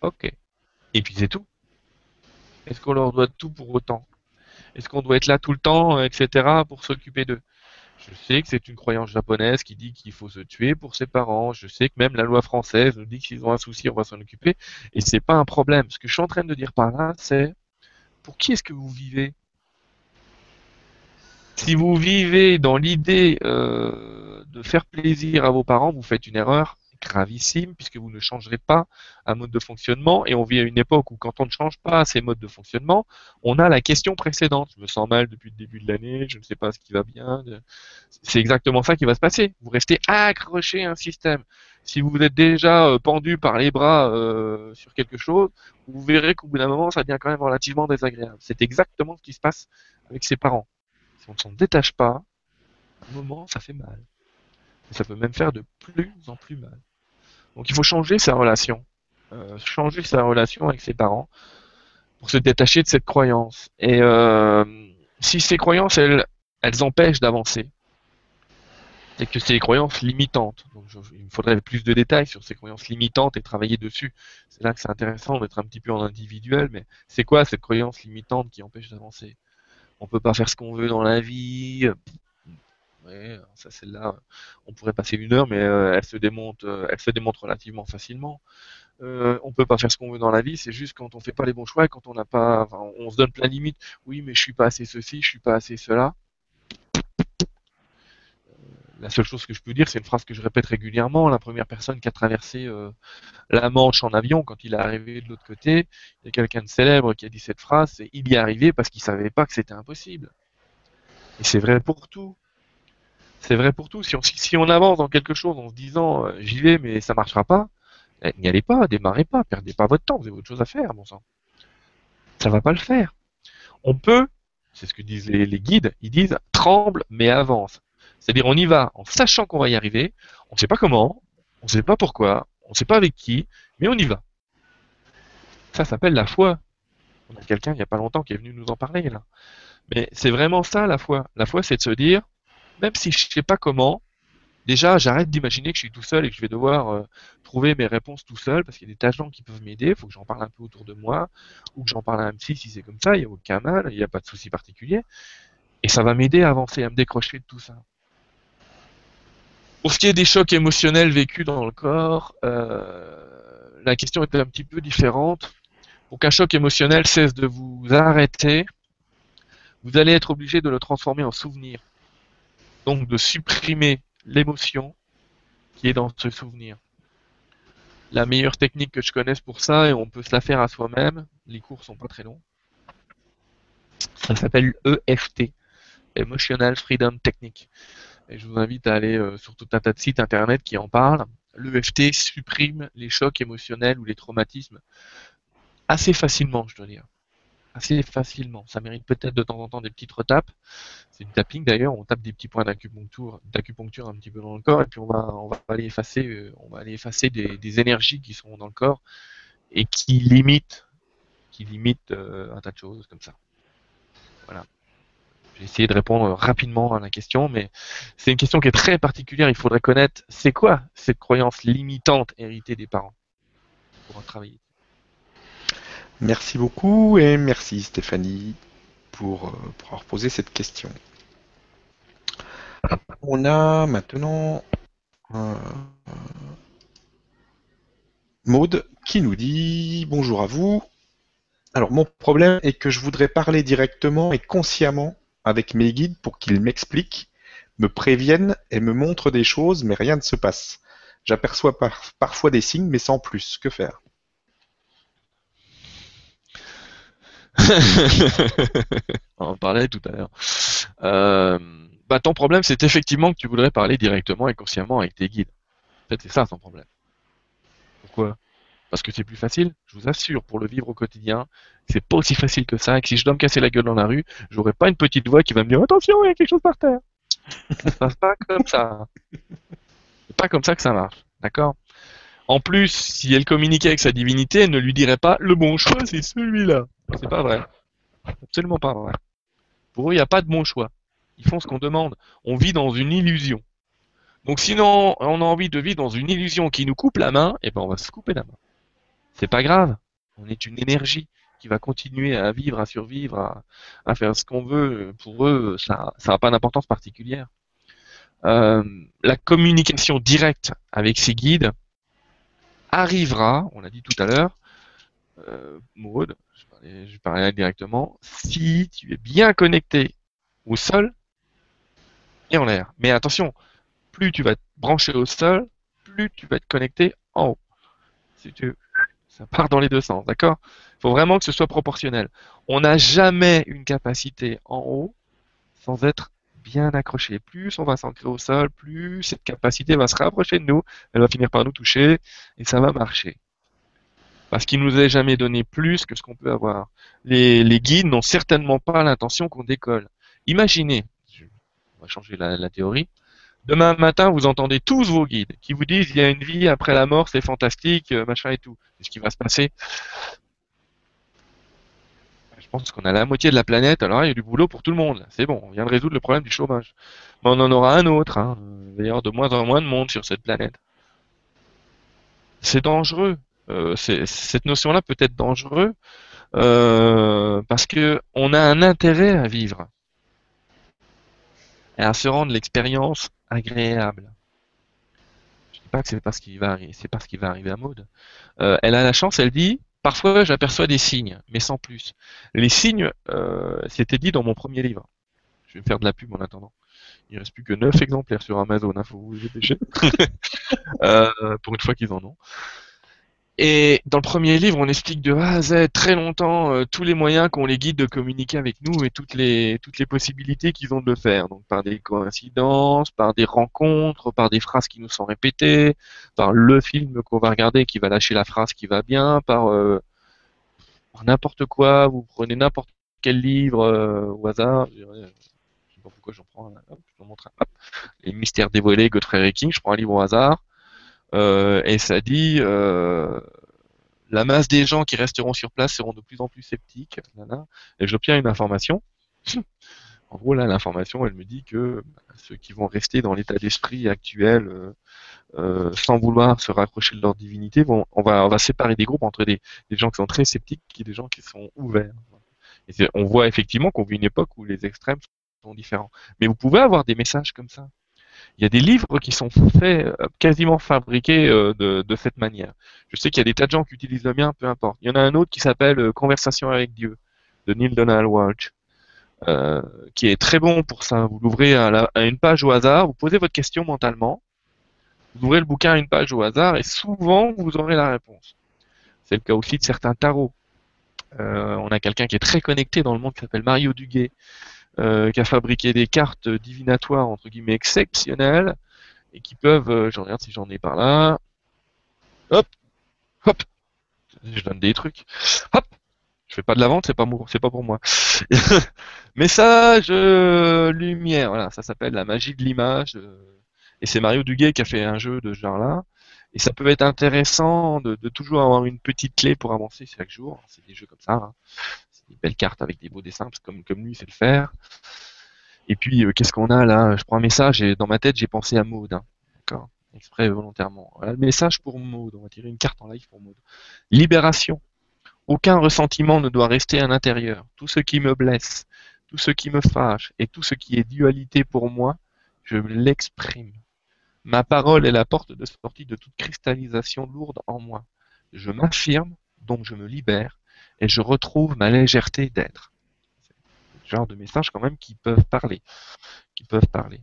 Ok. Et puis c'est tout. Est-ce qu'on leur doit tout pour autant? Est-ce qu'on doit être là tout le temps, etc., pour s'occuper d'eux? Je sais que c'est une croyance japonaise qui dit qu'il faut se tuer pour ses parents. Je sais que même la loi française nous dit que s'ils ont un souci, on va s'en occuper. Et c'est pas un problème. Ce que je suis en train de dire par là, c'est pour qui est-ce que vous vivez? Si vous vivez dans l'idée euh, de faire plaisir à vos parents, vous faites une erreur gravissime puisque vous ne changerez pas un mode de fonctionnement et on vit à une époque où quand on ne change pas ces modes de fonctionnement, on a la question précédente. Je me sens mal depuis le début de l'année, je ne sais pas ce qui va bien. C'est exactement ça qui va se passer. Vous restez accroché à un système. Si vous êtes déjà euh, pendu par les bras euh, sur quelque chose, vous verrez qu'au bout d'un moment, ça devient quand même relativement désagréable. C'est exactement ce qui se passe avec ses parents. Si on ne s'en détache pas, à un moment, ça fait mal. Ça peut même faire de plus en plus mal. Donc il faut changer sa relation. Euh, changer sa relation avec ses parents pour se détacher de cette croyance. Et euh, si ces croyances, elles, elles empêchent d'avancer, c'est que c'est des croyances limitantes. Donc il me faudrait plus de détails sur ces croyances limitantes et travailler dessus. C'est là que c'est intéressant d'être un petit peu en individuel, mais c'est quoi cette croyance limitante qui empêche d'avancer? On peut pas faire ce qu'on veut dans la vie. Ça celle-là, on pourrait passer une heure, mais euh, elle se démonte, euh, elle se démontre relativement facilement. Euh, on peut pas faire ce qu'on veut dans la vie, c'est juste quand on fait pas les bons choix quand on n'a pas, on se donne plein de limites. Oui, mais je suis pas assez ceci, je suis pas assez cela. La seule chose que je peux dire, c'est une phrase que je répète régulièrement. La première personne qui a traversé euh, la Manche en avion, quand il est arrivé de l'autre côté, il y a quelqu'un de célèbre qui a dit cette phrase, c'est il y est arrivé parce qu'il savait pas que c'était impossible. Et c'est vrai pour tout. C'est vrai pour tout. Si on, avance dans quelque chose en se disant euh, j'y vais mais ça marchera pas, eh, n'y allez pas, démarrez pas, perdez pas votre temps, vous avez autre chose à faire, bon sang. Ça va pas le faire. On peut, c'est ce que disent les, les guides, ils disent tremble mais avance. C'est-à-dire on y va en sachant qu'on va y arriver, on ne sait pas comment, on ne sait pas pourquoi, on ne sait pas avec qui, mais on y va. Ça s'appelle la foi. On a quelqu'un il n'y a pas longtemps qui est venu nous en parler là. Mais c'est vraiment ça la foi. La foi c'est de se dire, même si je ne sais pas comment, déjà j'arrête d'imaginer que je suis tout seul et que je vais devoir euh, trouver mes réponses tout seul parce qu'il y a des tas qui peuvent m'aider, il faut que j'en parle un peu autour de moi, ou que j'en parle à un psy si c'est comme ça, il n'y a aucun mal, il n'y a pas de souci particulier. Et ça va m'aider à avancer, à me décrocher de tout ça. Pour ce qui est des chocs émotionnels vécus dans le corps, euh, la question est un petit peu différente. Pour qu'un choc émotionnel cesse de vous arrêter, vous allez être obligé de le transformer en souvenir. Donc de supprimer l'émotion qui est dans ce souvenir. La meilleure technique que je connaisse pour ça, et on peut se la faire à soi-même, les cours sont pas très longs, ça s'appelle EFT, Emotional Freedom Technique. Et je vous invite à aller euh, sur tout un tas de sites internet qui en parlent. L'EFT supprime les chocs émotionnels ou les traumatismes assez facilement, je dois dire. Assez facilement. Ça mérite peut-être de temps en temps des petites retapes. C'est du tapping d'ailleurs, on tape des petits points d'acupuncture, un petit peu dans le corps et puis on va, on va aller effacer, euh, on va aller effacer des, des énergies qui sont dans le corps et qui limitent, qui limitent euh, un tas de choses comme ça. Voilà. J'ai essayé de répondre rapidement à la question, mais c'est une question qui est très particulière. Il faudrait connaître c'est quoi cette croyance limitante héritée des parents pour en travailler. Merci beaucoup et merci Stéphanie pour, euh, pour avoir posé cette question. On a maintenant euh, Maude qui nous dit bonjour à vous. Alors mon problème est que je voudrais parler directement et consciemment avec mes guides pour qu'ils m'expliquent, me préviennent et me montrent des choses, mais rien ne se passe. J'aperçois par- parfois des signes, mais sans plus. Que faire? <laughs> On en parlait tout à l'heure. Euh, bah, ton problème, c'est effectivement que tu voudrais parler directement et consciemment avec tes guides. En fait, c'est ça ton problème. Pourquoi? Parce que c'est plus facile. Je vous assure, pour le vivre au quotidien, c'est pas aussi facile que ça. Et que si je dois me casser la gueule dans la rue, j'aurai pas une petite voix qui va me dire attention, il y a quelque chose par terre. ça se passe pas comme ça. <laughs> C'est pas comme ça que ça marche, d'accord? En plus, si elle communiquait avec sa divinité, elle ne lui dirait pas le bon choix, c'est celui-là. C'est pas vrai. Absolument pas vrai. Pour eux, il n'y a pas de bon choix. Ils font ce qu'on demande. On vit dans une illusion. Donc sinon, on a envie de vivre dans une illusion qui nous coupe la main, et eh ben on va se couper la main. C'est pas grave. On est une énergie qui va continuer à vivre, à survivre, à, faire ce qu'on veut. Pour eux, ça n'a pas d'importance particulière. Euh, la communication directe avec ces guides arrivera, on l'a dit tout à l'heure, euh, je parlais, directement, si tu es bien connecté au sol et en l'air. Mais attention, plus tu vas être branché au sol, plus tu vas être connecté en haut. Ça part dans les deux sens, d'accord? Il faut vraiment que ce soit proportionnel. On n'a jamais une capacité en haut sans être bien accroché. Plus on va s'ancrer au sol, plus cette capacité va se rapprocher de nous, elle va finir par nous toucher et ça va marcher. Parce qu'il nous est jamais donné plus que ce qu'on peut avoir. Les, guides n'ont certainement pas l'intention qu'on décolle. Imaginez, on va changer la théorie, Demain matin, vous entendez tous vos guides qui vous disent il y a une vie après la mort, c'est fantastique, euh, machin et tout. C'est ce qui va se passer? Pense qu'on a la moitié de la planète, alors il y a du boulot pour tout le monde. C'est bon, on vient de résoudre le problème du chômage. Mais on en aura un autre. Hein. D'ailleurs, de moins en moins de monde sur cette planète. C'est dangereux. Euh, cette notion-là peut être dangereux euh, parce que on a un intérêt à vivre et à se rendre l'expérience agréable. Je dis pas que c'est parce qu'il va c'est parce qu'il va arriver à mode. Euh, elle a la chance, elle dit, parfois j'aperçois des signes, mais sans plus. Les signes, euh, c'était dit dans mon premier livre. Je vais me faire de la pub en attendant. Il reste plus que 9 exemplaires sur Amazon, il hein, faut vous dépêcher. <laughs> euh, pour une fois qu'ils en ont. Et dans le premier livre, on explique de A à Z très longtemps euh, tous les moyens qu'ont les guides de communiquer avec nous et toutes les toutes les possibilités qu'ils ont de le faire. Donc par des coïncidences, par des rencontres, par des phrases qui nous sont répétées, par le film qu'on va regarder qui va lâcher la phrase qui va bien, par, euh, n'importe quoi. Vous prenez n'importe quel livre euh, au hasard. Je, ne sais pas pourquoi j'en prends. Hop, je vous montre. Hop. Les mystères dévoilés, Godfrey King. Je prends un livre au hasard. Euh, et ça dit euh, la masse des gens qui resteront sur place seront de plus en plus sceptiques. et j'obtiens une information. <laughs> en gros, là, l'information, elle me dit que ceux qui vont rester dans l'état d'esprit actuel, euh, sans vouloir se rapprocher de leur divinité, on va, séparer des groupes entre des, gens qui sont très sceptiques et des gens qui sont ouverts. On voit effectivement qu'on vit une époque où les extrêmes sont différents. Mais vous pouvez avoir des messages comme ça il y a des livres qui sont faits, euh, quasiment fabriqués euh, de, cette manière. Je sais qu'il y a des tas de gens qui utilisent le mien, peu importe. Il y en a un autre qui s'appelle euh, Conversation avec Dieu, de Neil Donald Walsh, qui est très bon pour ça. Vous l'ouvrez à, une page au hasard, vous posez votre question mentalement, vous ouvrez le bouquin à une page au hasard, et souvent vous aurez la réponse. C'est le cas aussi de certains tarots. on a quelqu'un qui est très connecté dans le monde qui s'appelle Mario Duguay, euh, qui a fabriqué des cartes divinatoires entre guillemets exceptionnelles et qui peuvent, euh, je regarde si j'en ai par là, hop, hop, je donne des trucs, hop, je fais pas de la vente, c'est pas pas pour moi. <laughs> Message euh, lumière, voilà, ça s'appelle la magie de l'image. et c'est Mario Duguay qui a fait un jeu de ce genre-là. Et ça peut être intéressant de, toujours avoir une petite clé pour avancer chaque jour. C'est des jeux comme ça. Hein des belles cartes avec des beaux dessins, comme, comme lui sait le faire. Et puis, euh, qu'est-ce qu'on a là? Je prends un message et dans ma tête, j'ai pensé à Maud. Hein. D'accord Exprès, volontairement. Voilà le message pour Maud. On va tirer une carte en live pour Maud. Libération. Aucun ressentiment ne doit rester à l'intérieur. Tout ce qui me blesse, tout ce qui me fâche et tout ce qui est dualité pour moi, je l'exprime. Ma parole est la porte de sortie de toute cristallisation lourde en moi. Je m'affirme, donc je me libère, et je retrouve ma légèreté d'être. Genre de messages quand même qui peuvent parler, qui peuvent parler.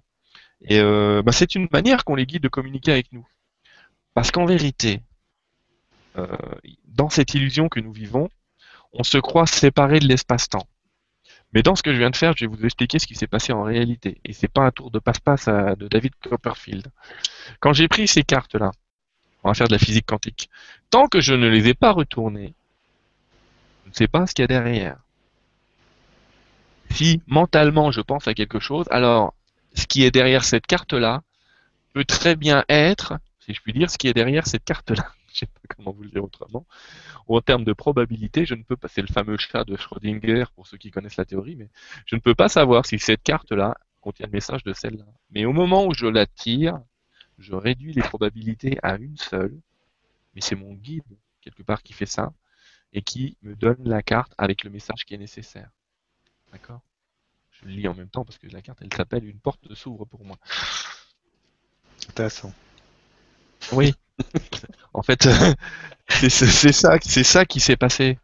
Et euh, bah, c'est une manière qu'on les guide de communiquer avec nous. Parce qu'en vérité, euh, dans cette illusion que nous vivons, on se croit séparé de l'espace-temps. Mais dans ce que je viens de faire, je vais vous expliquer ce qui s'est passé en réalité. Et c'est pas un tour de passe-passe de David Copperfield. Quand j'ai pris ces cartes-là, On va faire de la physique quantique. Tant que je ne les ai pas retournés, je ne sais pas ce qu'il y a derrière. Si mentalement je pense à quelque chose, alors ce qui est derrière cette carte-là peut très bien être, si je puis dire, ce qui est derrière cette carte-là. <laughs> Je sais pas comment vous le dire autrement. En termes de probabilité, je ne peux pas, c'est le fameux chat de Schrödinger pour ceux qui connaissent la théorie, mais je ne peux pas savoir si cette carte-là contient le message de celle-là. Mais au moment où je la tire, je réduis les probabilités à une seule, mais c'est mon guide, quelque part, qui fait ça, et qui me donne la carte avec le message qui est nécessaire. D'accord? Je le lis en même temps parce que la carte, elle s'appelle Une porte s'ouvre pour moi. Intéressant. Oui. <laughs> en fait, <laughs> c'est ça, c'est ça qui s'est passé.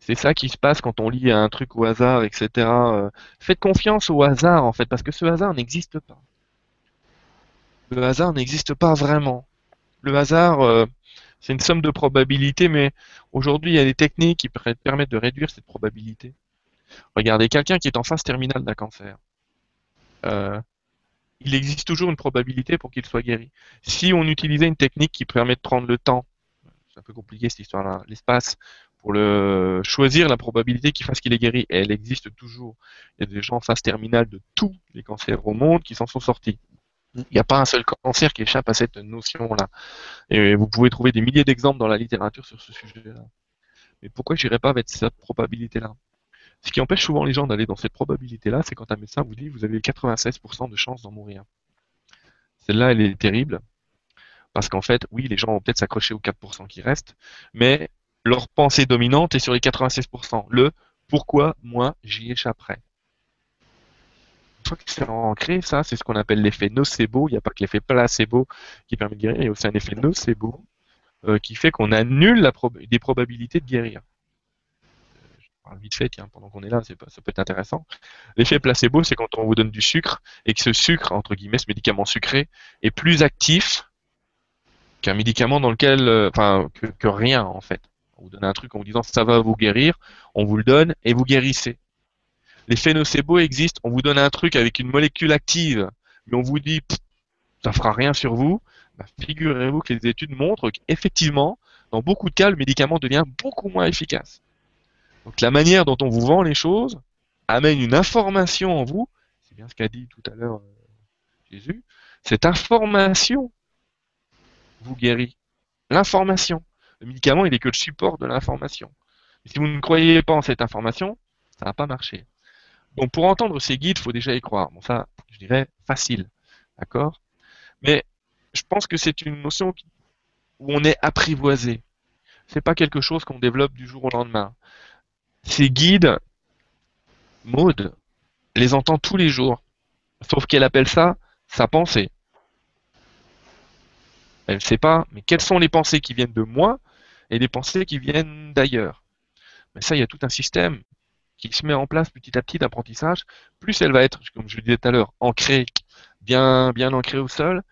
C'est ça qui se passe quand on lit un truc au hasard, etc. Euh, Faites confiance au hasard, en fait, parce que ce hasard n'existe pas. Le hasard n'existe pas vraiment. Le hasard, euh, c'est une somme de probabilités, mais aujourd'hui, il y a des techniques qui per- permettent de réduire cette probabilité. Regardez, quelqu'un qui est en phase terminale d'un cancer, euh, il existe toujours une probabilité pour qu'il soit guéri. Si on utilisait une technique qui permet de prendre le temps, c'est un peu compliqué cette histoire-là, l'espace, pour le choisir la probabilité qu'il fasse qu'il est guéri, elle existe toujours. Il y a des gens en phase terminale de tous les cancers au monde qui s'en sont sortis. Il n'y a pas un seul cancer qui échappe à cette notion-là. Et vous pouvez trouver des milliers d'exemples dans la littérature sur ce sujet-là. Mais pourquoi je n'irais pas avec cette probabilité-là? Ce qui empêche souvent les gens d'aller dans cette probabilité-là, c'est quand un médecin vous dit vous avez 96% de chance d'en mourir. Celle-là, elle est terrible. Parce qu'en fait, oui, les gens vont peut-être s'accrocher aux 4% qui restent, mais leur pensée dominante est sur les 96%. Le pourquoi moi j'y échapperai. Fois que c'est ancré, ça, c'est ce qu'on appelle l'effet nocebo. Il n'y a pas que l'effet placebo qui permet de guérir, il y a aussi un effet nocebo euh, qui fait qu'on annule des probabilités de guérir. Je parle vite fait, tiens, pendant qu'on est là, ça peut être intéressant. L'effet placebo, c'est quand on vous donne du sucre et que ce sucre, entre guillemets, ce médicament sucré, est plus actif qu'un médicament dans lequel, euh, enfin, que, que rien en fait. On vous donne un truc en vous disant ça va vous guérir, on vous le donne et vous guérissez. L'effet nocebo existe, on vous donne un truc avec une molécule active, mais on vous dit Pff, ça fera rien sur vous. Bah, Figurez-vous que les études montrent qu'effectivement, dans beaucoup de cas, le médicament devient beaucoup moins efficace. Donc la manière dont on vous vend les choses amène une information en vous, c'est bien ce qu'a dit tout à l'heure euh, Jésus, cette information vous guérit. L'information. Le médicament, il est que le support de l'information. Si vous ne croyez pas en cette information, ça va pas marcher. Donc pour entendre ces guides, il faut déjà y croire. Bon ça, je dirais facile, d'accord? Mais je pense que c'est une notion où on est apprivoisé. C'est pas quelque chose qu'on développe du jour au lendemain. Ces guides, Maud, les entend tous les jours. Sauf qu'elle appelle ça sa pensée. Elle ne sait pas, mais quelles sont les pensées qui viennent de moi et les pensées qui viennent d'ailleurs? Mais ça, il y a tout un système qui se met en place petit à petit d'apprentissage. Plus elle va être, comme je le disais tout à l'heure, ancrée, bien, bien ancrée au sol,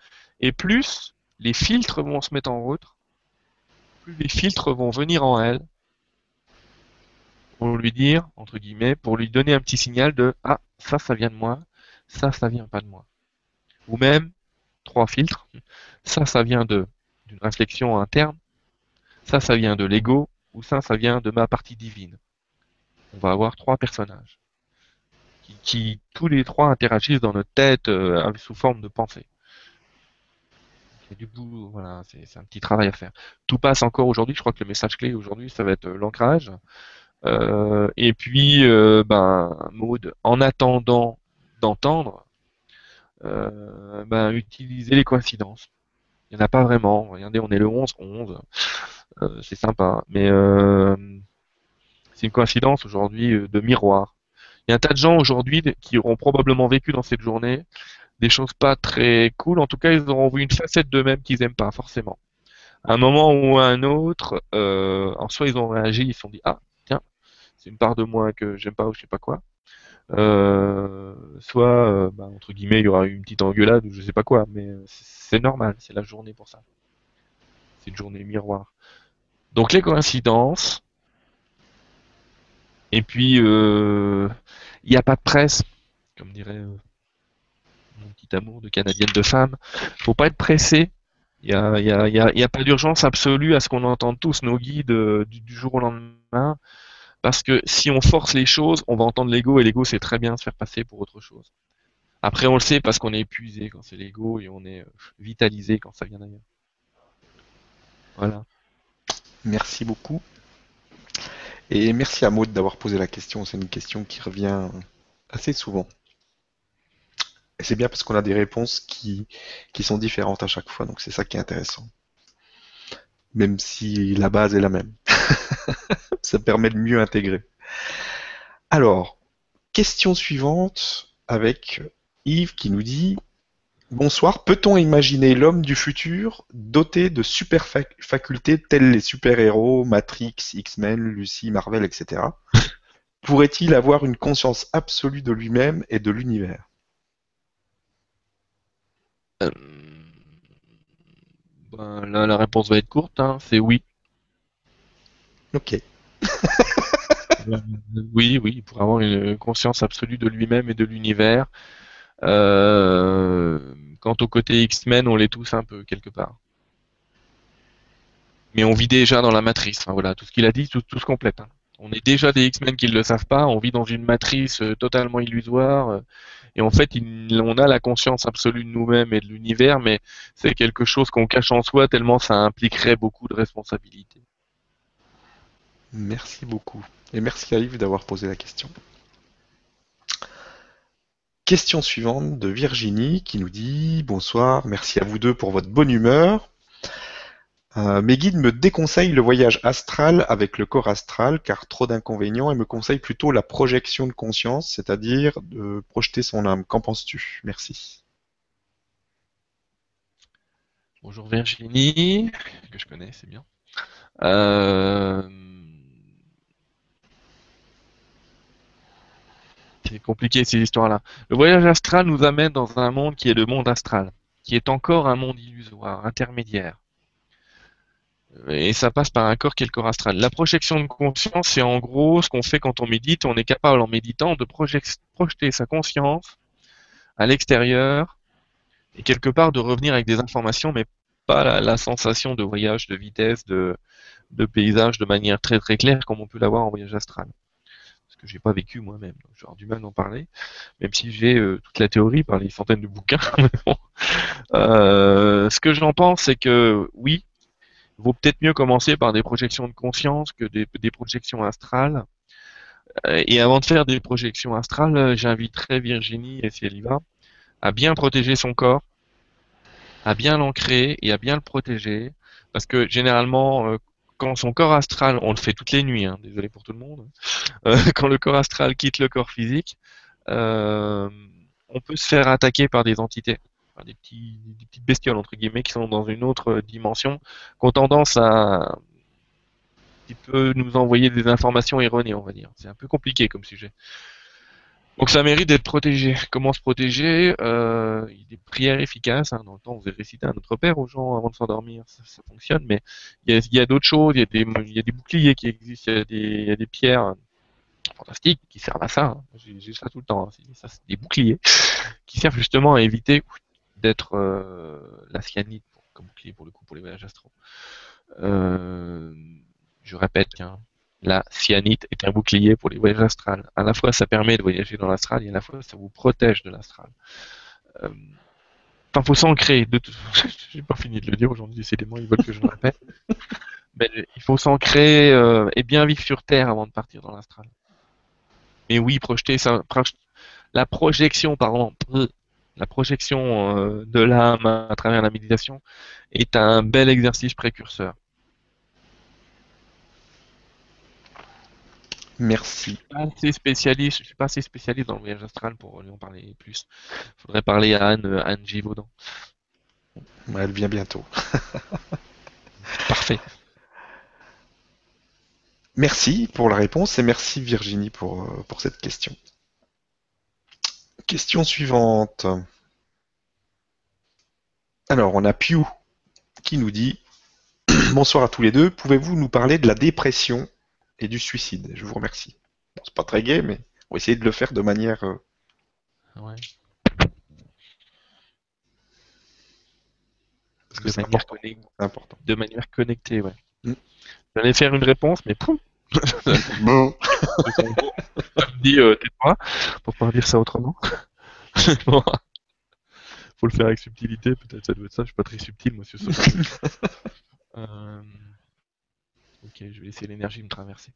et plus les filtres vont se mettre en route, plus les filtres vont venir en elle pour lui dire, entre guillemets, pour lui donner un petit signal de Ah, ça, ça vient de moi, ça, ça vient pas de moi. Ou même, trois filtres, ça, ça vient d'une réflexion interne, ça, ça vient de l'ego, ou ça, ça vient de ma partie divine. On va avoir trois personnages qui, tous les trois interagissent dans notre tête euh, sous forme de pensée. A du bout, voilà, c'est c'est un petit travail à faire. Tout passe encore aujourd'hui. Je crois que le message clé aujourd'hui, ça va être euh, l'ancrage. Euh, et puis, euh, ben, en attendant d'entendre, euh, ben, utiliser les coïncidences. Il n'y en a pas vraiment. Regardez, on est le 11, 11. Euh, c'est sympa. Mais c'est une coïncidence aujourd'hui euh, de miroir. Il y a un tas de gens aujourd'hui qui auront probablement vécu dans cette journée des choses pas très cool. En tout cas, ils auront vu une facette d'eux-mêmes qu'ils aiment pas forcément. À un moment ou à un autre, euh, en soit ils ont réagi, ils se sont dit ah tiens, c'est une part de moi que j'aime pas ou je sais pas quoi. Euh, soit euh, bah, entre guillemets il y aura eu une petite engueulade ou je sais pas quoi, mais c'est normal, c'est la journée pour ça. C'est une journée miroir. Donc les coïncidences. Et puis euh, il n'y a pas de presse, comme dirait euh, mon petit amour de canadienne de femme. Faut pas être pressé Il n'y a, pas d'urgence absolue à ce qu'on entende tous nos guides euh, du, jour au lendemain. Parce que si on force les choses, on va entendre l'ego et l'ego c'est très bien se faire passer pour autre chose. Après on le sait parce qu'on est épuisé quand c'est l'ego et on est vitalisé quand ça vient d'ailleurs. Voilà. Merci beaucoup. Et merci à Maud d'avoir posé la question. C'est une question qui revient assez souvent. Et c'est bien parce qu'on a des réponses qui, qui sont différentes à chaque fois, donc c'est ça qui est intéressant. Même si la base est la même. <laughs> ça permet de mieux intégrer. Alors, question suivante avec Yves qui nous dit Bonsoir, peut-on imaginer l'homme du futur doté de super fac- facultés telles les super-héros, Matrix, X-Men, Lucy, Marvel, etc. Pourrait-il avoir une conscience absolue de lui-même et de l'univers? Euh, ben, là, la réponse va être courte, hein, c'est oui. Ok. <laughs> Euh, Oui, oui, pour avoir une conscience absolue de lui-même et de l'univers. Euh, quant au côté X-Men, on l'est tous un peu quelque part. Mais on vit déjà dans la matrice. Enfin, voilà, tout ce qu'il a dit, tout, se complète. hein. On est déjà des X-Men qui ne le savent pas. On vit dans une matrice euh, totalement illusoire. euh, et en fait, on a la conscience absolue de nous-mêmes et de l'univers, mais c'est quelque chose qu'on cache en soi tellement ça impliquerait beaucoup de responsabilités. Merci beaucoup. Et merci à Yves d'avoir posé la question. Question suivante de Virginie qui nous dit Bonsoir, merci à vous deux pour votre bonne humeur. Euh, mes guides me déconseillent le voyage astral avec le corps astral car trop d'inconvénients et me conseillent plutôt la projection de conscience, c'est-à-dire de projeter son âme. Qu'en penses-tu? Merci. Bonjour Virginie, que je connais, c'est bien. Euh, C'est compliqué ces histoires-là. Le voyage astral nous amène dans un monde qui est le monde astral, qui est encore un monde illusoire, intermédiaire. Et ça passe par un corps qui est le corps astral. La projection de conscience, c'est en gros ce qu'on fait quand on médite. On est capable en méditant de projeter sa conscience à l'extérieur et quelque part de revenir avec des informations, mais pas la, la sensation de voyage, de vitesse, de, de paysage de manière très très claire comme on peut l'avoir en voyage astral. Ce que j'ai pas vécu moi-même, donc j'ai du mal d'en parler, même si j'ai euh, toute la théorie par les centaines de bouquins. <laughs> Euh, ce que j'en pense, c'est que oui, vaut peut-être mieux commencer par des projections de conscience que des, projections astrales. Euh, Et avant de faire des projections astrales, j'inviterai Virginie, et si elle y va, à bien protéger son corps, à bien l'ancrer et à bien le protéger. Parce que généralement, quand son corps astral, on le fait toutes les nuits, hein, désolé pour tout le monde, euh, <laughs> quand le corps astral quitte le corps physique, euh, on peut se faire attaquer par des entités, par des, petits, des petites bestioles, entre guillemets, qui sont dans une autre dimension, qui ont tendance à un petit nous envoyer des informations erronées, on va dire. C'est un peu compliqué comme sujet. Donc ça mérite d'être protégé. Comment se protéger? Euh, Il y a des prières efficaces. Hein. Dans le temps, on faisait réciter à notre Père aux gens avant de s'endormir. Ça, ça fonctionne. Mais il y a, d'autres choses. Il y a, des, il y a des boucliers qui existent. Il y a des, y a des pierres fantastiques qui servent à ça. hein. J'ai ça tout le temps. hein. Ça, c'est des boucliers qui servent justement à éviter d'être euh, la cyanide comme bouclier pour le coup pour les voyages astraux. Euh, je répète qu'un la cyanite est un bouclier pour les voyages astrales. À la fois, ça permet de voyager dans l'astral et à la fois, ça vous protège de l'astral. Euh, Enfin, faut s'ancrer. De... tout- <laughs> J'ai pas fini de le dire aujourd'hui, décidément, ils veulent que je le répète. <laughs> Il faut s'ancrer euh, et bien vivre sur Terre avant de partir dans l'astral. Mais oui, projeter ça, la projection, pardon, euh, la projection euh, de l'âme à travers la méditation est un bel exercice précurseur. Merci. pas assez spécialiste, je suis pas assez spécialiste dans le voyage astral pour lui en parler plus. Faudrait parler à Anne, euh, Anne Givaudan. Elle vient bientôt. <laughs> Parfait. Merci pour la réponse et merci Virginie pour, euh, pour cette question. Question suivante. Alors, on a Pew qui nous dit <clears throat> Bonsoir à tous les deux, pouvez-vous nous parler de la dépression? Et du suicide Je vous remercie. Bon, c'est pas très gai, mais on va essayer de le faire de manière. euh, Ouais. Parce que de manière, important. important. de manière connectée, ouais. Mm. J'allais faire une réponse, mais poum, <laughs> Bon. ça me dit euh, tais-toi, pour pas dire ça autrement. <laughs> Bon. Faut le faire avec subtilité, peut-être ça doit être ça, je suis pas très subtil, monsieur. <laughs> Euh, Ok, je vais laisser l'énergie me traverser.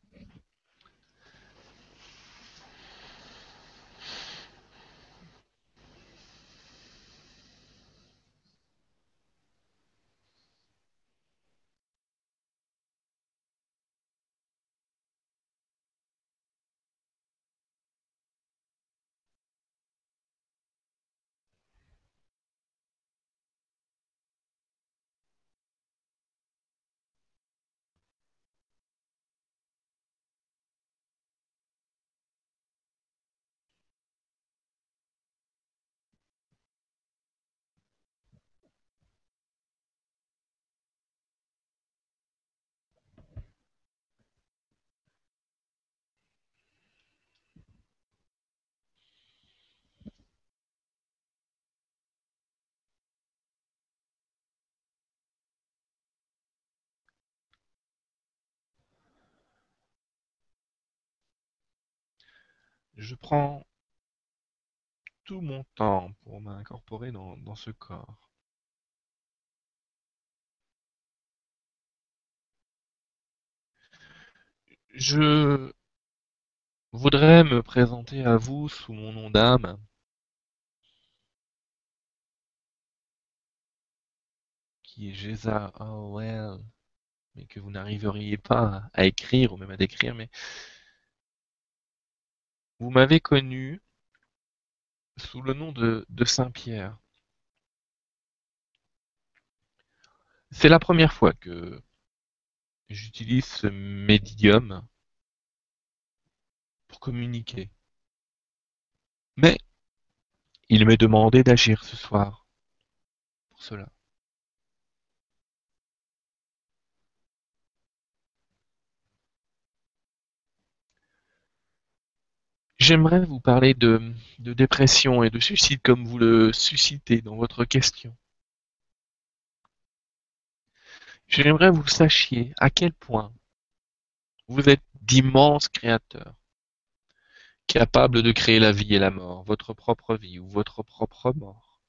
Je prends tout mon temps pour m'incorporer dans, ce corps. Je voudrais me présenter à vous sous mon nom d'âme. qui est Geza Howell, mais que vous n'arriveriez pas à écrire ou même à décrire, mais vous m'avez connu sous le nom de, Saint-Pierre. C'est la première fois que j'utilise ce médium pour communiquer. Mais il m'est demandé d'agir ce soir pour cela. J'aimerais vous parler de, dépression et de suicide comme vous le suscitez dans votre question. J'aimerais que vous sachiez à quel point vous êtes d'immenses créateurs, capables de créer la vie et la mort, votre propre vie ou votre propre mort.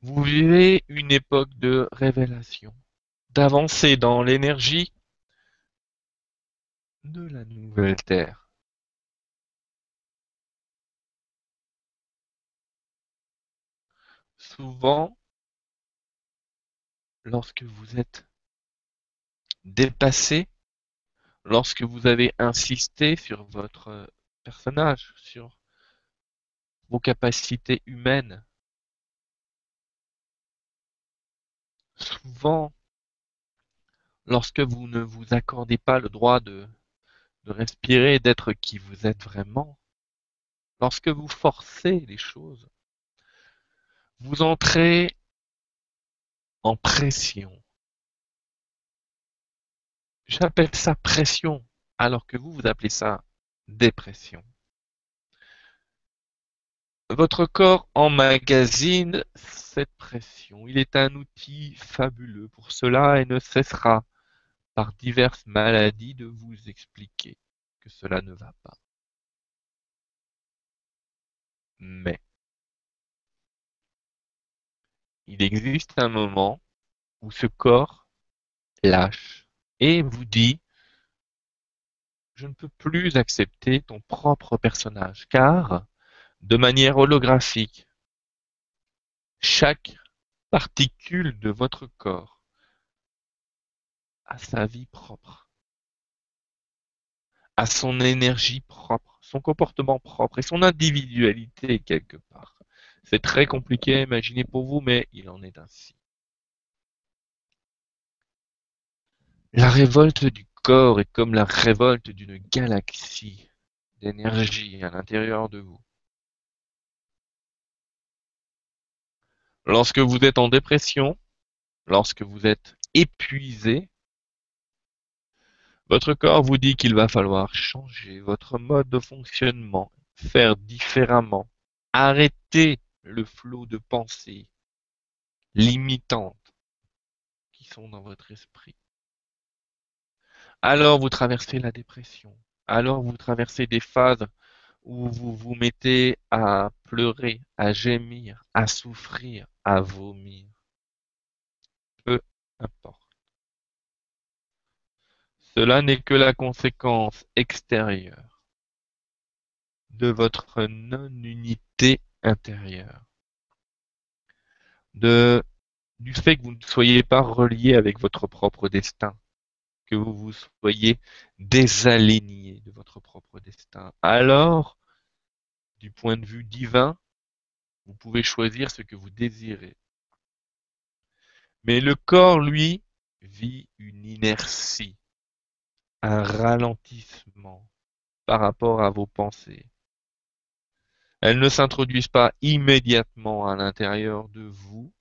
Vous vivez une époque de révélation, d'avancée dans l'énergie de la nouvelle Terre. Souvent, lorsque vous êtes dépassé, lorsque vous avez insisté sur votre personnage, sur vos capacités humaines, souvent, lorsque vous ne vous accordez pas le droit de, de respirer, d'être qui vous êtes vraiment, lorsque vous forcez les choses, vous entrez en pression. J'appelle ça pression, alors que vous, vous appelez ça dépression. Votre corps emmagasine cette pression. Il est un outil fabuleux pour cela et ne cessera par diverses maladies de vous expliquer que cela ne va pas. Mais il existe un moment où ce corps lâche et vous dit je ne peux plus accepter ton propre personnage car de manière holographique chaque particule de votre corps a sa vie propre, a son énergie propre, son comportement propre et son individualité quelque part. C'est très compliqué à imaginer pour vous, mais il en est ainsi. La révolte du corps est comme la révolte d'une galaxie d'énergie à l'intérieur de vous. Lorsque vous êtes en dépression, lorsque vous êtes épuisé, votre corps vous dit qu'il va falloir changer votre mode de fonctionnement, faire différemment, arrêter le flot de pensée limitantes qui sont dans votre esprit. Alors vous traversez la dépression. Alors vous traversez des phases où vous vous mettez à pleurer, à gémir, à souffrir, à vomir. Peu importe. Cela n'est que la conséquence extérieure de votre non-unité intérieure. De, du fait que vous ne soyez pas relié avec votre propre destin, que vous vous soyez désaligné de votre propre destin. Alors, du point de vue divin, vous pouvez choisir ce que vous désirez. Mais le corps, lui, vit une inertie, un ralentissement par rapport à vos pensées. Elles ne s'introduisent pas immédiatement à l'intérieur de vous.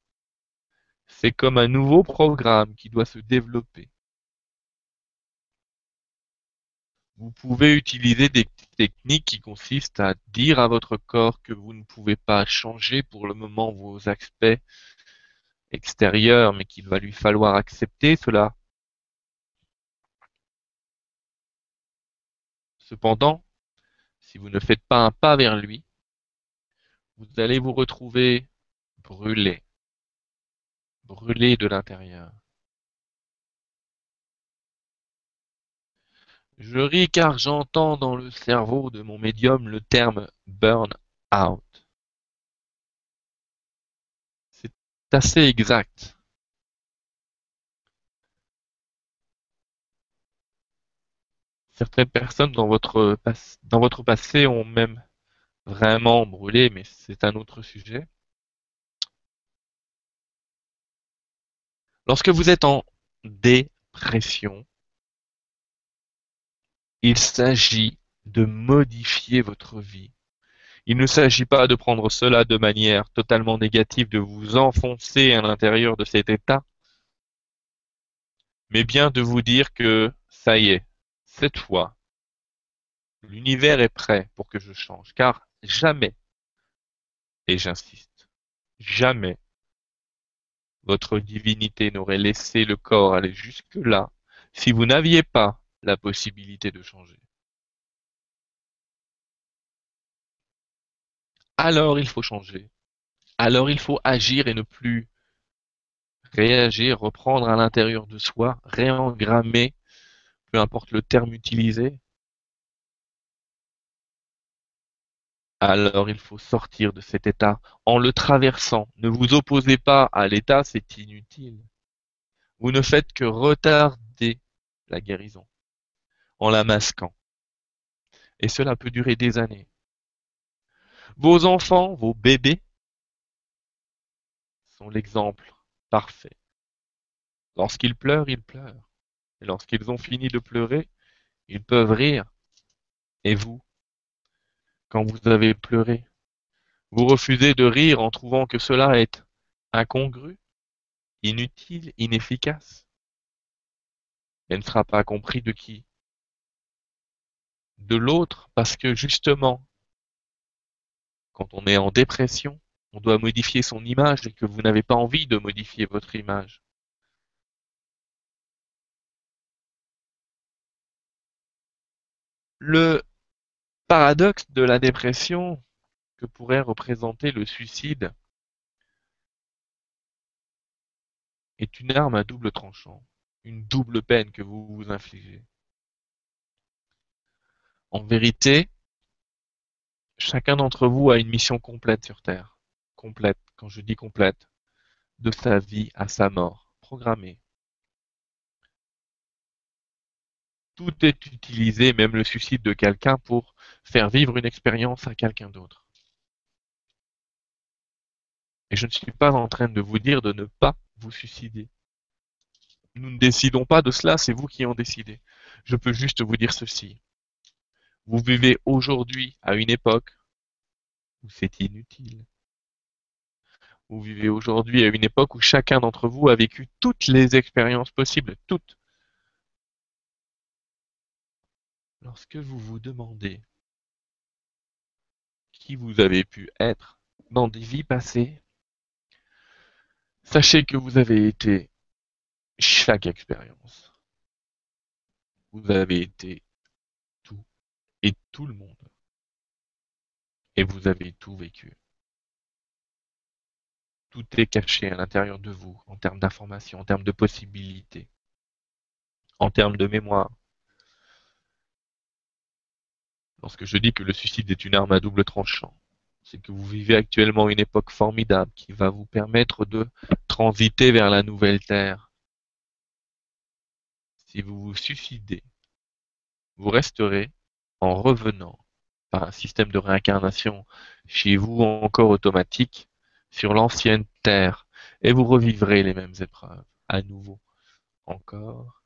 C'est comme un nouveau programme qui doit se développer. Vous pouvez utiliser des techniques qui consistent à dire à votre corps que vous ne pouvez pas changer pour le moment vos aspects extérieurs, mais qu'il va lui falloir accepter cela. Cependant, si vous ne faites pas un pas vers lui, vous allez vous retrouver brûlé, brûlé de l'intérieur. Je ris car j'entends dans le cerveau de mon médium le terme burn out. C'est assez exact. Certaines personnes dans votre, passé ont même vraiment brûlé, mais c'est un autre sujet. Lorsque vous êtes en dépression, il s'agit de modifier votre vie. Il ne s'agit pas de prendre cela de manière totalement négative, de vous enfoncer à l'intérieur de cet état, mais bien de vous dire que ça y est, cette fois, l'univers est prêt pour que je change, car jamais, et j'insiste, jamais votre divinité n'aurait laissé le corps aller jusque-là si vous n'aviez pas la possibilité de changer. Alors il faut changer. Alors il faut agir et ne plus réagir, reprendre à l'intérieur de soi, réengrammer, peu importe le terme utilisé, alors il faut sortir de cet état en le traversant. Ne vous opposez pas à l'état, c'est inutile. Vous ne faites que retarder la guérison en la masquant. Et cela peut durer des années. Vos enfants, vos bébés, sont l'exemple parfait. Lorsqu'ils pleurent, ils pleurent. Et lorsqu'ils ont fini de pleurer, ils peuvent rire. Et vous, quand vous avez pleuré. Vous refusez de rire en trouvant que cela est incongru, inutile, inefficace. Elle ne sera pas compris de qui? De l'autre, parce que justement, quand on est en dépression, on doit modifier son image et que vous n'avez pas envie de modifier votre image. Le paradoxe de la dépression que pourrait représenter le suicide est une arme à double tranchant, une double peine que vous vous infligez. En vérité, chacun d'entre vous a une mission complète sur Terre. Complète, quand je dis complète, de sa vie à sa mort, programmée. Tout est utilisé, même le suicide de quelqu'un, pour faire vivre une expérience à quelqu'un d'autre. Et je ne suis pas en train de vous dire de ne pas vous suicider. Nous ne décidons pas de cela, c'est vous qui en décidez. Je peux juste vous dire ceci. Vous vivez aujourd'hui à une époque où c'est inutile. Vous vivez aujourd'hui à une époque où chacun d'entre vous a vécu toutes les expériences possibles, toutes. Lorsque vous vous demandez qui vous avez pu être dans des vies passées, Sachez que vous avez été chaque expérience. Vous avez été tout et tout le monde. Et vous avez tout vécu. Tout est caché à l'intérieur de vous en termes d'informations, en termes de possibilités, en termes de mémoire. Lorsque je dis que le suicide est une arme à double tranchant, c'est que vous vivez actuellement une époque formidable qui va vous permettre de transiter vers la nouvelle Terre. Si vous vous suicidez, vous resterez en revenant par un système de réincarnation chez vous encore automatique sur l'ancienne terre et vous revivrez les mêmes épreuves à nouveau, encore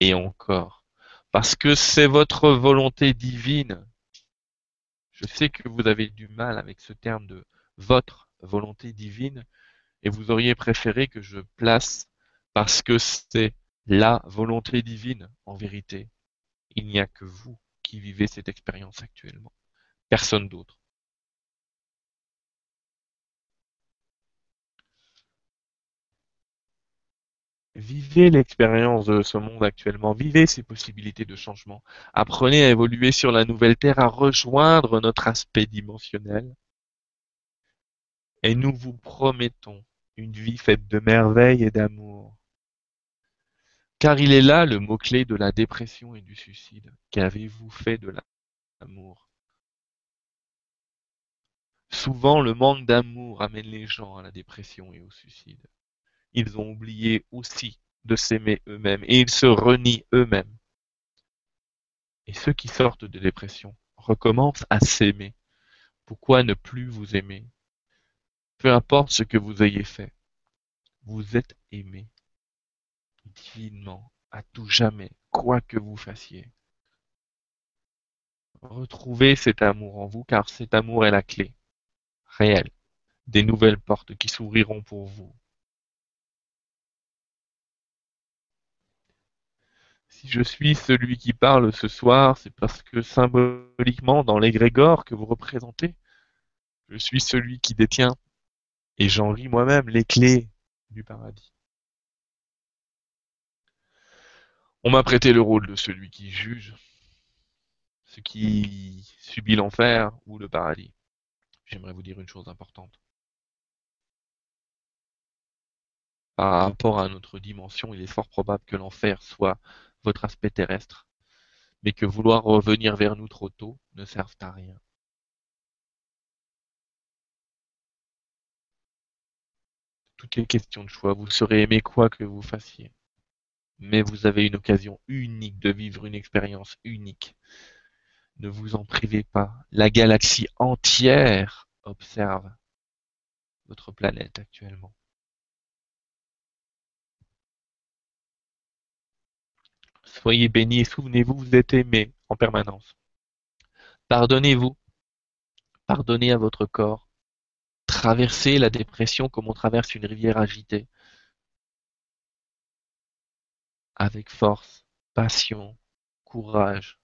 et encore, parce que c'est votre volonté divine. Je sais que vous avez du mal avec ce terme de votre volonté divine et vous auriez préféré que je place parce que c'est la volonté divine en vérité. Il n'y a que vous qui vivez cette expérience actuellement, personne d'autre. Vivez l'expérience de ce monde actuellement, vivez ces possibilités de changement. Apprenez à évoluer sur la nouvelle Terre, à rejoindre notre aspect dimensionnel. Et nous vous promettons une vie faite de merveilles et d'amour. Car il est là le mot-clé de la dépression et du suicide. Qu'avez-vous fait de l'amour? Souvent, le manque d'amour amène les gens à la dépression et au suicide ils ont oublié aussi de s'aimer eux-mêmes et ils se renient eux-mêmes. Et ceux qui sortent de dépression recommencent à s'aimer. Pourquoi ne plus vous aimer? Peu importe ce que vous ayez fait, vous êtes aimé divinement, à tout jamais, quoi que vous fassiez. Retrouvez cet amour en vous, car cet amour est la clé réelle des nouvelles portes qui s'ouvriront pour vous Si je suis celui qui parle ce soir, c'est parce que symboliquement, dans l'égrégore que vous représentez, je suis celui qui détient, et j'en ris moi-même, les clés du paradis. On m'a prêté le rôle de celui qui juge, ce qui subit l'enfer ou le paradis. J'aimerais vous dire une chose importante. Par rapport à notre dimension, il est fort probable que l'enfer soit votre aspect terrestre, mais que vouloir revenir vers nous trop tôt ne serve à rien. Toutes les questions de choix, vous serez aimé quoi que vous fassiez. Mais vous avez une occasion unique de vivre une expérience unique. Ne vous en privez pas. La galaxie entière observe votre planète actuellement. Soyez bénis et souvenez-vous, vous êtes aimés en permanence. Pardonnez-vous. Pardonnez à votre corps. Traversez la dépression comme on traverse une rivière agitée. Avec force, passion, courage.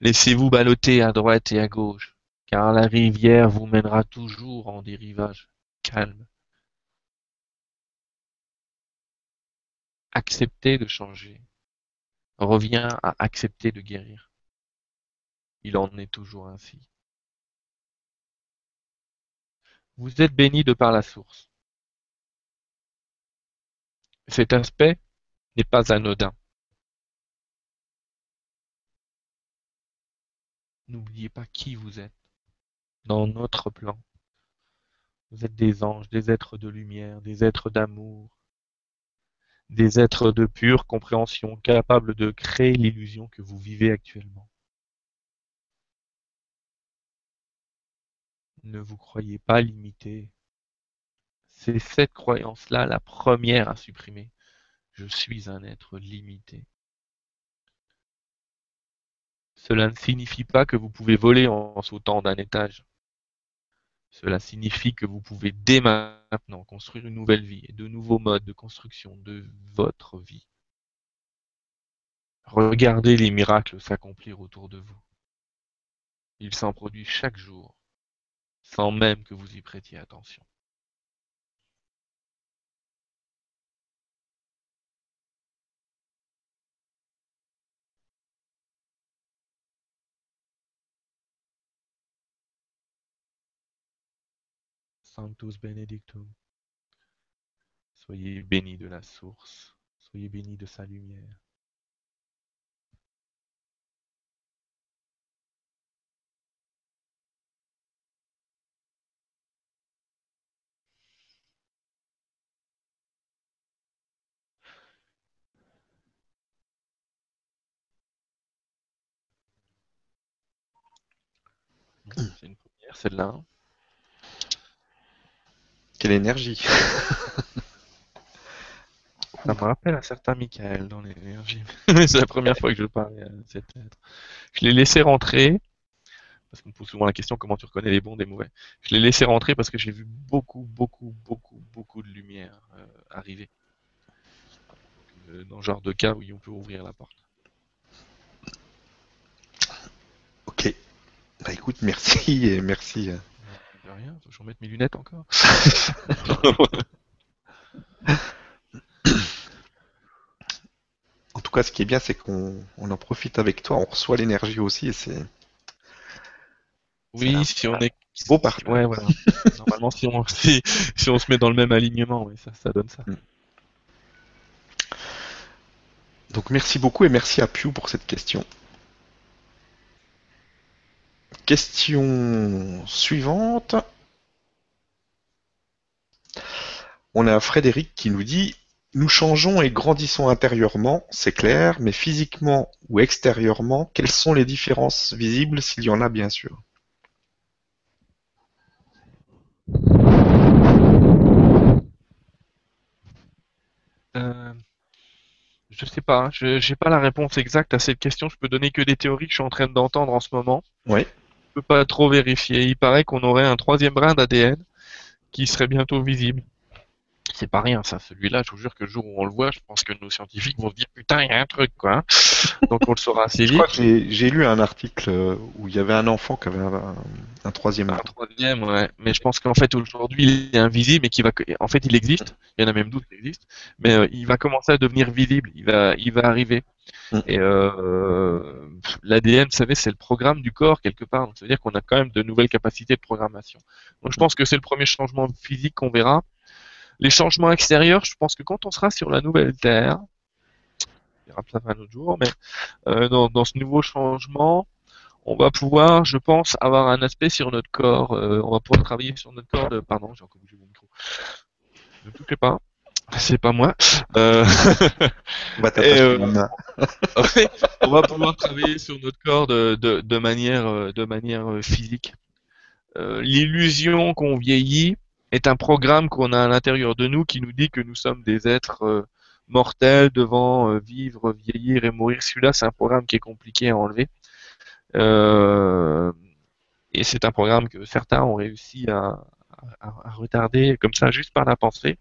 Laissez-vous balloter à droite et à gauche, car la rivière vous mènera toujours en des rivages calmes. Acceptez de changer revient à accepter de guérir. Il en est toujours ainsi. Vous êtes béni de par la source. Cet aspect n'est pas anodin. N'oubliez pas qui vous êtes dans notre plan. Vous êtes des anges, des êtres de lumière, des êtres d'amour, des êtres de pure compréhension, capables de créer l'illusion que vous vivez actuellement. Ne vous croyez pas limité. C'est cette croyance-là la première à supprimer. Je suis un être limité. Cela ne signifie pas que vous pouvez voler en sautant d'un étage. Cela signifie que vous pouvez dès maintenant construire une nouvelle vie et de nouveaux modes de construction de votre vie. Regardez les miracles s'accomplir autour de vous. Ils s'en produisent chaque jour, sans même que vous y prêtiez attention. Sanctus Benedictum. Soyez bénis de la source, soyez bénis de sa lumière. C'est une première, celle-là. Quelle énergie <laughs> Ça me rappelle un certain Michael dans l'énergie. <laughs> c'est la première fois que je parlais à cet être. Je l'ai laissé rentrer, parce qu'on me pose souvent la question comment tu reconnais les bons des mauvais. Je l'ai laissé rentrer parce que j'ai vu beaucoup, beaucoup, beaucoup, beaucoup de lumière euh, arriver. Euh, dans le genre de cas où on peut ouvrir la porte. Ok. Bah écoute, merci et merci. Rien, faut que je remette mes lunettes encore. <laughs> En tout cas, ce qui est bien, c'est qu'on on en profite avec toi, on reçoit l'énergie aussi et c'est Oui, si on est. beau partage. Ouais, voilà. <laughs> Normalement, si on, si, si on se met dans le même alignement, ça, ça donne ça. Donc merci beaucoup et merci à Pew pour cette question. Question suivante. On a Frédéric qui nous dit Nous changeons et grandissons intérieurement, c'est clair, mais physiquement ou extérieurement, quelles sont les différences visibles s'il y en a bien sûr? Euh, je sais pas, hein, je j'ai pas la réponse exacte à cette question. Je peux donner que des théories que je suis en train d'entendre en ce moment. Oui. Je peux pas trop vérifier. Il paraît qu'on aurait un troisième brin d'ADN qui serait bientôt visible. C'est pas rien, ça. Celui-là, je vous jure que le jour où on le voit, je pense que nos scientifiques vont se dire putain, il y a un truc, quoi. hein. <laughs> Donc on le saura assez Je vite. crois que j'ai lu un article euh, où il y avait un enfant qui avait un, un troisième Un troisième, ouais. Mais je pense qu'en fait aujourd'hui il est invisible et qu'il va, en fait il existe. Il y en a même d'autres qui existent, mais euh, il va commencer à devenir visible. Il va, il va arriver. Mm. Et euh, l'ADN, vous savez, c'est le programme du corps quelque part. Donc, ça veut dire qu'on a quand même de nouvelles capacités de programmation. Donc je pense que c'est le premier changement physique qu'on verra. Les changements extérieurs, je pense que quand on sera sur la nouvelle Terre, on verra ça un autre jour, mais euh, dans, ce nouveau changement, on va pouvoir, je pense, avoir un aspect sur notre corps. euh, on va pouvoir travailler sur notre corps de. Pardon, j'ai encore bougé mon micro. Ne touchez pas. C'est pas moi. Euh, On va t'attacher Et, euh, la main. <laughs> Ouais, on va pouvoir travailler sur notre corps de, de, de manière, euh, de manière euh, physique. Euh, L'illusion qu'on vieillit est un programme qu'on a à l'intérieur de nous qui nous dit que nous sommes des êtres mortels devant vivre, vieillir et mourir. Celui-là, c'est un programme qui est compliqué à enlever. Et c'est un programme que certains ont réussi à, à- à retarder comme ça juste par la pensée,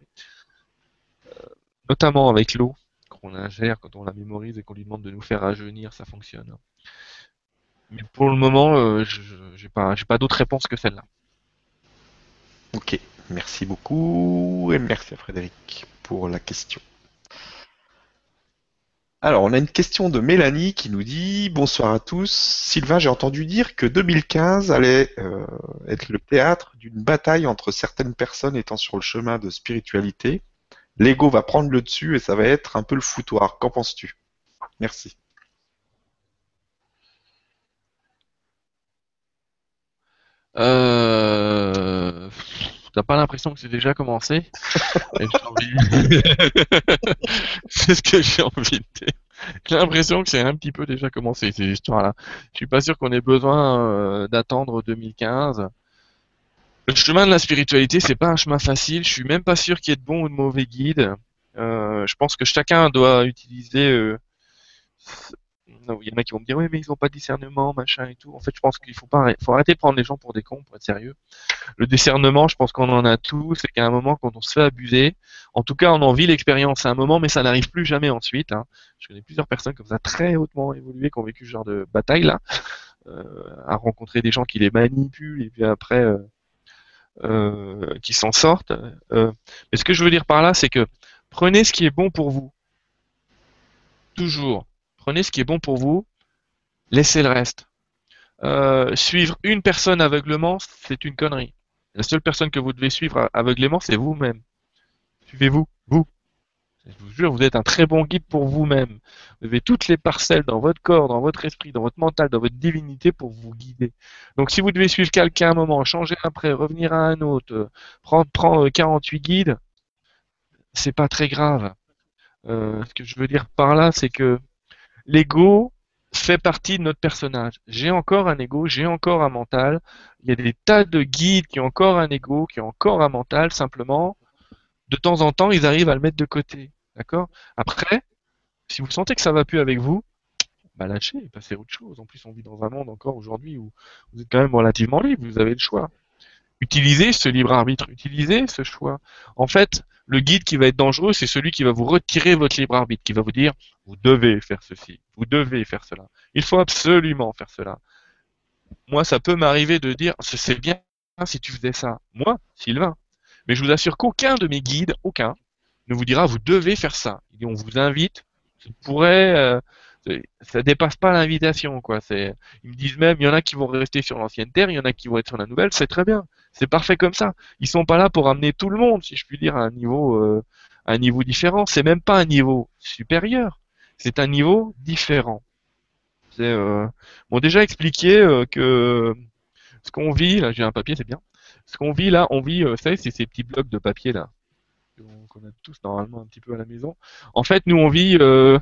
notamment avec l'eau qu'on ingère quand on la mémorise et qu'on lui demande de nous faire rajeunir, ça fonctionne. Mais pour le moment, euh, je j'ai pas, pas d'autre réponse que celle-là. Ok, merci beaucoup et merci à Frédéric pour la question. Alors, on a une question de Mélanie qui nous dit Bonsoir à tous. Sylvain, j'ai entendu dire que 2015 allait euh, être le théâtre d'une bataille entre certaines personnes étant sur le chemin de spiritualité. L'ego va prendre le dessus et ça va être un peu le foutoir. Qu'en penses-tu? Merci. Euh... T'as pas l'impression que c'est déjà commencé? <laughs> <laughs> C'est ce que j'ai envie de dire. J'ai l'impression que c'est un petit peu déjà commencé ces histoires-là. Je suis pas sûr qu'on ait besoin euh, d'attendre 2015. Le chemin de la spiritualité, c'est pas un chemin facile. Je suis même pas sûr qu'il y ait de bons ou de mauvais guides. Euh, je pense que chacun doit utiliser. euh, Il y en a qui vont me dire oui, mais ils ont pas de discernement, machin et tout. En fait, je pense qu'il faut pas, faut arrêter de prendre les gens pour des cons, pour être sérieux. Le discernement, je pense qu'on en a tous, c'est qu'à un moment, quand on se fait abuser, en tout cas, on en vit l'expérience à un moment, mais ça n'arrive plus jamais ensuite. hein. Je connais plusieurs personnes comme ça, très hautement évoluées, qui ont vécu ce genre de bataille là, euh, à rencontrer des gens qui les manipulent et puis après euh, qui s'en sortent. Euh, mais ce que je veux dire par là, c'est que prenez ce qui est bon pour vous. Toujours. Prenez ce qui est bon pour vous, laissez le reste. Euh, suivre une personne aveuglement, c'est une connerie. La seule personne que vous devez suivre aveuglément, c'est vous-même. Suivez-vous, vous. Je vous jure, vous êtes un très bon guide pour vous-même. Vous avez toutes les parcelles dans votre corps, dans votre esprit, dans votre mental, dans votre divinité pour vous guider. Donc si vous devez suivre quelqu'un un moment, changer après, revenir à un autre, euh, prendre, prendre 48 guides, c'est pas très grave. Euh, ce que je veux dire par là, c'est que l'ego fait partie de notre personnage. J'ai encore un ego, j'ai encore un mental. Il y a des tas de guides qui ont encore un ego, qui ont encore un mental. Simplement, de temps en temps, ils arrivent à le mettre de côté. D'accord? Après, si vous sentez que ça va plus avec vous, bah lâchez, passez à autre chose. En plus, on vit dans un monde encore aujourd'hui où vous êtes quand même relativement libre, vous avez le choix. Utilisez ce libre arbitre, utilisez ce choix. En fait, le guide qui va être dangereux, c'est celui qui va vous retirer votre libre arbitre, qui va vous dire vous devez faire ceci, vous devez faire cela. Il faut absolument faire cela. Moi, ça peut m'arriver de dire c'est bien si tu faisais ça. Moi, Sylvain. Mais je vous assure qu'aucun de mes guides, aucun, ne vous dira vous devez faire ça. On vous invite, ça pourrait, euh, ça dépasse pas l'invitation quoi. C'est, ils me disent même, il y en a qui vont rester sur l'ancienne terre, il y en a qui vont être sur la nouvelle, c'est très bien, c'est parfait comme ça. Ils sont pas là pour amener tout le monde, si je puis dire, à un niveau, euh, un niveau différent. C'est même pas un niveau supérieur, c'est un niveau différent. C'est, euh, bon déjà expliqué euh, que ce qu'on vit, là j'ai un papier, c'est bien. Ce qu'on vit là, on vit, euh, ça c'est ces petits blocs de papier là qu'on a tous normalement un petit peu à la maison. En fait, nous on vit, euh,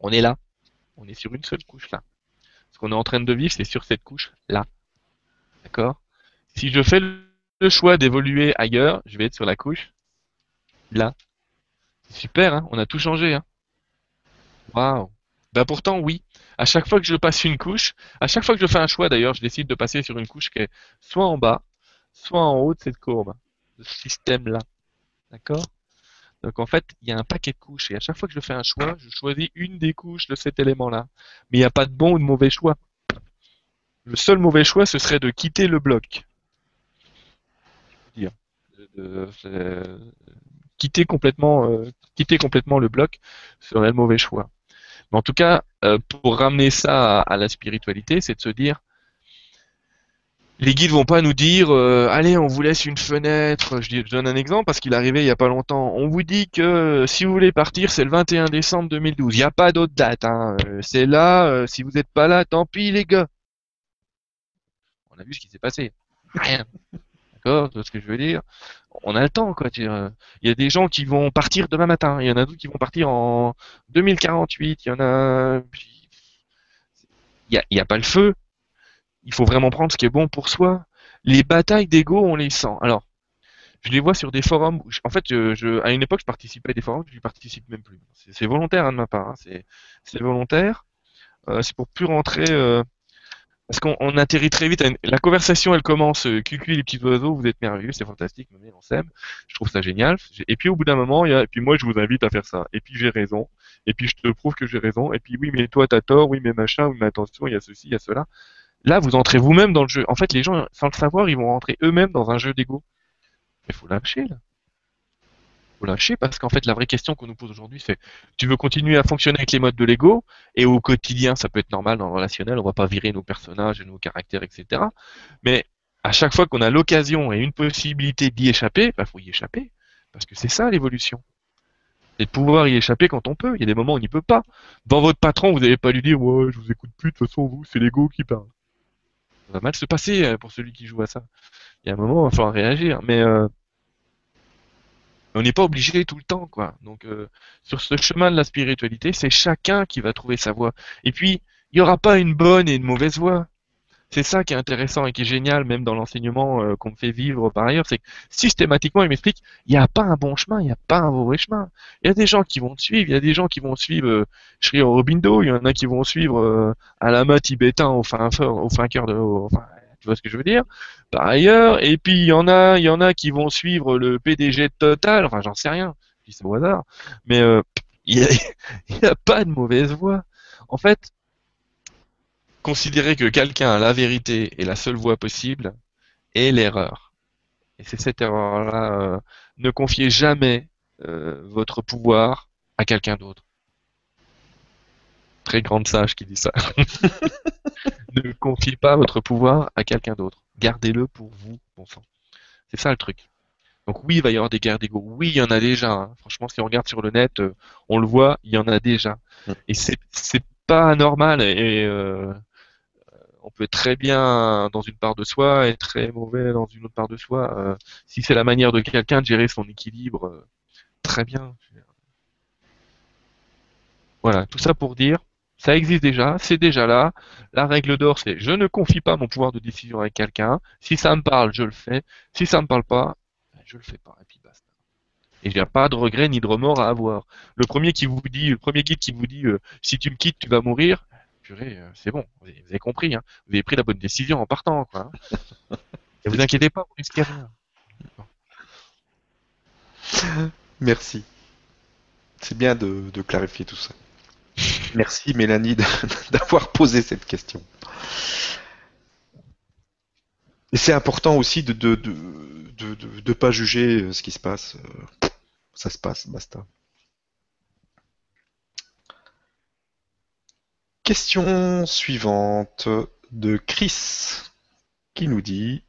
on est là, on est sur une seule couche là. Ce qu'on est en train de vivre, c'est sur cette couche là. D'accord? Si je fais le choix d'évoluer ailleurs, je vais être sur la couche là. Super, hein? On a tout changé. Hein? Waouh bah pourtant oui. À chaque fois que je passe une couche, à chaque fois que je fais un choix d'ailleurs, je décide de passer sur une couche qui est soit en bas, soit en haut de cette courbe, ce système-là. D'accord? Donc en fait, il y a un paquet de couches et à chaque fois que je fais un choix, je choisis une des couches de cet élément-là. Mais il n'y a pas de bon ou de mauvais choix. Le seul mauvais choix, ce serait de quitter le bloc. Quitter complètement, euh, quitter complètement le bloc serait le mauvais choix. Mais en tout cas, euh, pour ramener ça à la spiritualité, c'est de se dire, les guides vont pas nous dire euh, allez on vous laisse une fenêtre. Je, donne un exemple parce qu'il est il y a pas longtemps. On vous dit que euh, si vous voulez partir c'est le 21 décembre 2012 il n'y a pas d'autre date hein. Euh, c'est là si vous n'êtes pas là tant pis les gars. On a vu ce qui s'est passé. Rien. D'accord? Ce que je veux dire? On a le temps quoi il y a des gens qui vont partir demain matin. Il y en a d'autres qui vont partir en 2048 il y en a il n'y a pas le feu il faut vraiment prendre ce qui est bon pour soi. Les batailles d'ego, on les sent. Alors, je les vois sur des forums. en fait, à une époque, je participais à des forums, je ne participe même plus. C'est volontaire hein, de ma part. Hein. C'est volontaire. Euh, c'est pour plus rentrer. Euh, parce qu'on atterrit très vite. La conversation, elle commence. Euh, cucu, les petits oiseaux, vous êtes merveilleux, c'est fantastique, on s'aime. Je trouve ça génial. Et puis au bout d'un moment, et puis moi, je vous invite à faire ça. Et puis j'ai raison. Et puis je te prouve que j'ai raison. Et puis oui, mais toi, t'as tort. Oui, mais machin. Oui, mais attention, il y a ceci, il y a cela. Là, vous entrez vous-même dans le jeu. En fait, les gens, sans le savoir, ils vont rentrer eux-mêmes dans un jeu d'ego. Mais faut lâcher, là. Faut lâcher parce qu'en fait, la vraie question qu'on nous pose aujourd'hui, c'est tu veux continuer à fonctionner avec les modes de l'ego? Et au quotidien, ça peut être normal dans le relationnel, on va pas virer nos personnages et nos caractères, etc. Mais à chaque fois qu'on a l'occasion et une possibilité d'y échapper, bah, faut y échapper. Parce que c'est ça l'évolution. C'est de pouvoir y échapper quand on peut. Il y a des moments où on n'y peut pas. Dans votre patron, vous n'avez pas lui dire Ouais, je vous écoute plus, de toute façon, vous, c'est l'ego qui parle ça va mal se passer euh, pour celui qui joue à ça. Il y a un moment, il va falloir réagir. Mais euh, on n'est pas obligé tout le temps, quoi. Donc, euh, sur ce chemin de la spiritualité, c'est chacun qui va trouver sa voie. Et puis, il n'y aura pas une bonne et une mauvaise voie. C'est ça qui est intéressant et qui est génial, même dans l'enseignement euh, qu'on me fait vivre par ailleurs, c'est que systématiquement, il m'explique, il n'y a pas un bon chemin, il n'y a pas un mauvais chemin. Il y a des gens qui vont te suivre, il y a des gens qui vont suivre euh, Sri Aurobindo, il y en a qui vont suivre euh, Alama tibétain au fin, au fin cœur de... enfin, tu vois ce que je veux dire? Par ailleurs, et puis il y en a, y en a qui vont suivre le PDG Total, enfin j'en sais rien, je dis ça au hasard, mais euh, <laughs> il n'y a, a pas de mauvaise voie. En fait, considérer que quelqu'un a la vérité et la seule voie possible est l'erreur. Et c'est cette erreur-là. Euh, ne confiez jamais euh, votre pouvoir à quelqu'un d'autre. Très grande sage qui dit ça. <laughs> ne confiez pas votre pouvoir à quelqu'un d'autre. Gardez-le pour vous, bon sang. C'est ça le truc. Donc oui, il va y avoir des guerres d'ego. Oui, il y en a déjà. hein. Franchement, si on regarde sur le net, euh, on le voit, il y en a déjà. Et c'est pas anormal. Et euh, on peut être très bien dans une part de soi et très mauvais dans une autre part de soi. Euh, si c'est la manière de quelqu'un de gérer son équilibre, euh, très bien. Voilà, tout ça pour dire, ça existe déjà, c'est déjà là. La règle d'or, c'est je ne confie pas mon pouvoir de décision avec quelqu'un. Si ça me parle, je le fais. Si ça me parle pas, ben, je le fais pas. Et puis basta. Et il n'y a pas de regret ni de remords à avoir. Le premier qui vous dit, le premier guide qui vous dit, euh, si tu me quittes, tu vas mourir. Purée, euh, c'est bon, vous avez, compris. Hein. Vous avez pris la bonne décision en partant, quoi. hein. <laughs> Et vous inquiétez pas, vous risquez rien. Merci. C'est bien de, de clarifier tout ça. <laughs> Merci Mélanie d'avoir posé cette question. Et c'est important aussi de de, de, de, de- de pas juger euh, ce qui se passe. Euh, Ça se passe, basta. Question suivante de Chris qui nous dit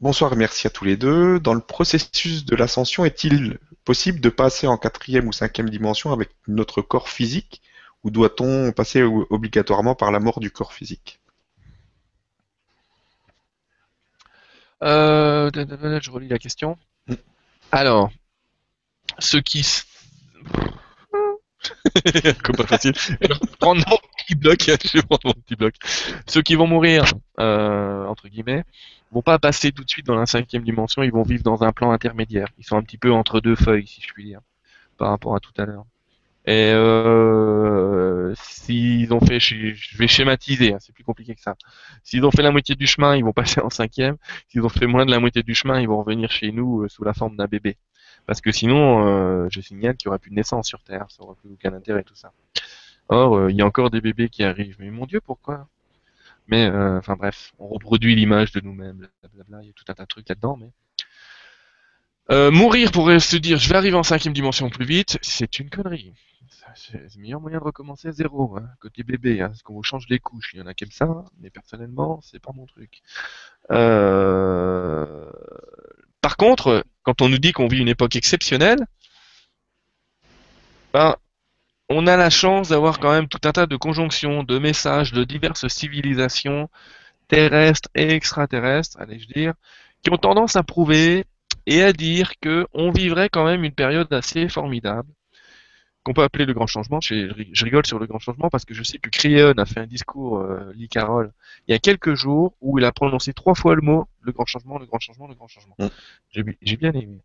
Bonsoir et merci à tous les deux. Dans le processus de l'ascension, est-il possible de passer en quatrième ou cinquième dimension avec notre corps physique ou doit-on passer obligatoirement par la mort du corps physique? Euh, je relis la question. Mm. Alors, ceux qui... s- Comme pas facile. <laughs> petit bloc. Ceux qui vont mourir, euh, entre guillemets, vont pas passer tout de suite dans la cinquième dimension. Ils vont vivre dans un plan intermédiaire. Ils sont un petit peu entre deux feuilles, si je puis dire, par rapport à tout à l'heure. Et euh, s'ils ont fait, je, vais schématiser, hein, c'est plus compliqué que ça. S'ils ont fait la moitié du chemin, ils vont passer en cinquième. S'ils ont fait moins de la moitié du chemin, ils vont revenir chez nous euh, sous la forme d'un bébé. Parce que sinon, euh, je signale qu'il n'y aura plus de naissance sur Terre, ça n'aura plus aucun intérêt tout ça. Or, euh, il y a encore des bébés qui arrivent. Mais mon Dieu, pourquoi? Mais, euh, enfin bref, on reproduit l'image de nous-mêmes, blablabla, il y a tout un tas de trucs là-dedans, mais... Euh, mourir pour se dire je vais arriver en cinquième dimension plus vite, c'est une connerie. C'est le meilleur moyen de recommencer à zéro, hein, côté bébé, hein, parce qu'on vous change les couches. Il y en a qui aiment ça, mais personnellement, c'est pas mon truc. Par contre, quand on nous dit qu'on vit une époque exceptionnelle, ben, on a la chance d'avoir quand même tout un tas de conjonctions, de messages de diverses civilisations terrestres et extraterrestres, allais-je dire, qui ont tendance à prouver et à dire que on vivrait quand même une période assez formidable, qu'on peut appeler le grand changement. Je, je rigole sur le grand changement parce que je sais que Creon a fait un discours, euh, Lee Carroll, il y a quelques jours où il a prononcé trois fois le mot le grand changement, le grand changement, le grand changement. Mm. J'ai j'ai bien aimé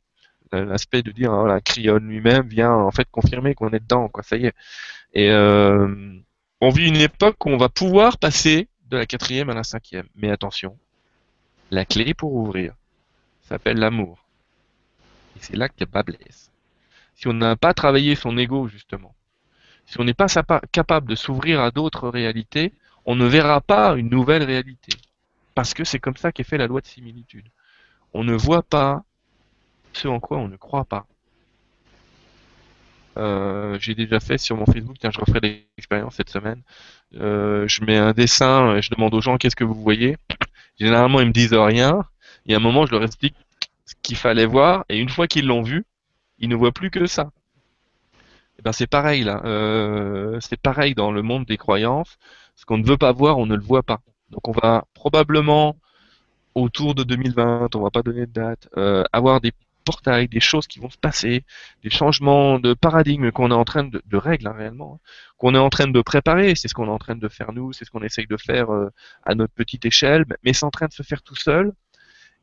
l'aspect de dire voilà, Creon lui-même vient en fait confirmer qu'on est dedans, quoi. Ça y est. Et euh, on vit une époque où on va pouvoir passer de la quatrième à la cinquième. Mais attention, la clé pour ouvrir s'appelle l'amour. Et c'est là que bas blesse. Si on n'a pas travaillé son ego, justement, si on n'est pas capable de s'ouvrir à d'autres réalités, on ne verra pas une nouvelle réalité. Parce que c'est comme ça qu'est fait la loi de similitude. On ne voit pas ce en quoi on ne croit pas. Euh, j'ai déjà fait sur mon Facebook, tiens, je referai l'expérience cette semaine. Euh, je mets un dessin, et je demande aux gens qu'est-ce que vous voyez? Généralement, ils me disent rien. Et à un moment, je leur explique ce qu'il fallait voir. Et une fois qu'ils l'ont vu, ils ne voient plus que ça. Et ben, c'est pareil là. Euh, c'est pareil dans le monde des croyances. Ce qu'on ne veut pas voir, on ne le voit pas. Donc, on va probablement autour de 2020, on va pas donner de date, euh, avoir des portails, des choses qui vont se passer, des changements de paradigme qu'on est en train de, de règles hein, réellement, hein, qu'on est en train de préparer. C'est ce qu'on est en train de faire nous, c'est ce qu'on essaye de faire euh, à notre petite échelle, mais c'est en train de se faire tout seul.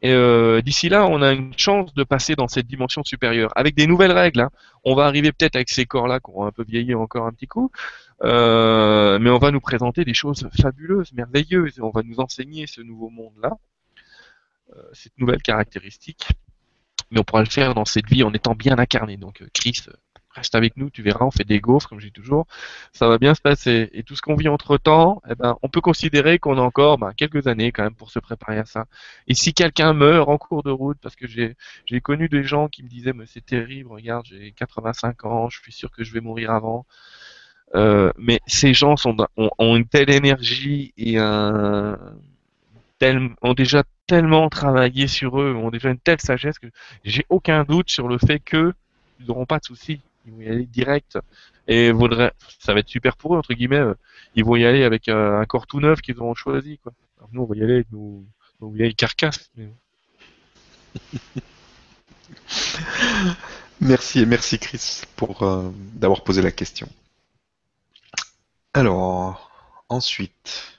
Et euh, d'ici là, on a une chance de passer dans cette dimension supérieure avec des nouvelles règles. hein. On va arriver peut-être avec ces corps-là qui ont un peu vieilli encore un petit coup, euh, mais on va nous présenter des choses fabuleuses, merveilleuses, et on va nous enseigner ce nouveau monde-là, cette nouvelle caractéristique. Mais on pourra le faire dans cette vie en étant bien incarné. Donc, euh, Chris, euh, reste avec nous, tu verras, on fait des gaufres, comme je dis toujours. Ça va bien se passer. Et tout ce qu'on vit entre temps, eh ben, on peut considérer qu'on a encore ben, quelques années quand même pour se préparer à ça. Et si quelqu'un meurt en cours de route, parce que j'ai j'ai connu des gens qui me disaient, mais c'est terrible, regarde, j'ai 85 ans, je suis sûr que je vais mourir avant. Euh, mais ces gens sont, ont une telle énergie et un, ont déjà tellement travaillé sur eux, ont déjà une telle sagesse que j'ai aucun doute sur le fait que ils n'auront pas de soucis. Ils vont y aller direct. Et ça va être super pour eux, entre guillemets. euh, Ils vont y aller avec un corps tout neuf qu'ils auront choisi, quoi. Nous, on va y aller avec nos, nos vieilles <laughs> Merci et merci Chris pour euh, d'avoir posé la question. Alors, ensuite,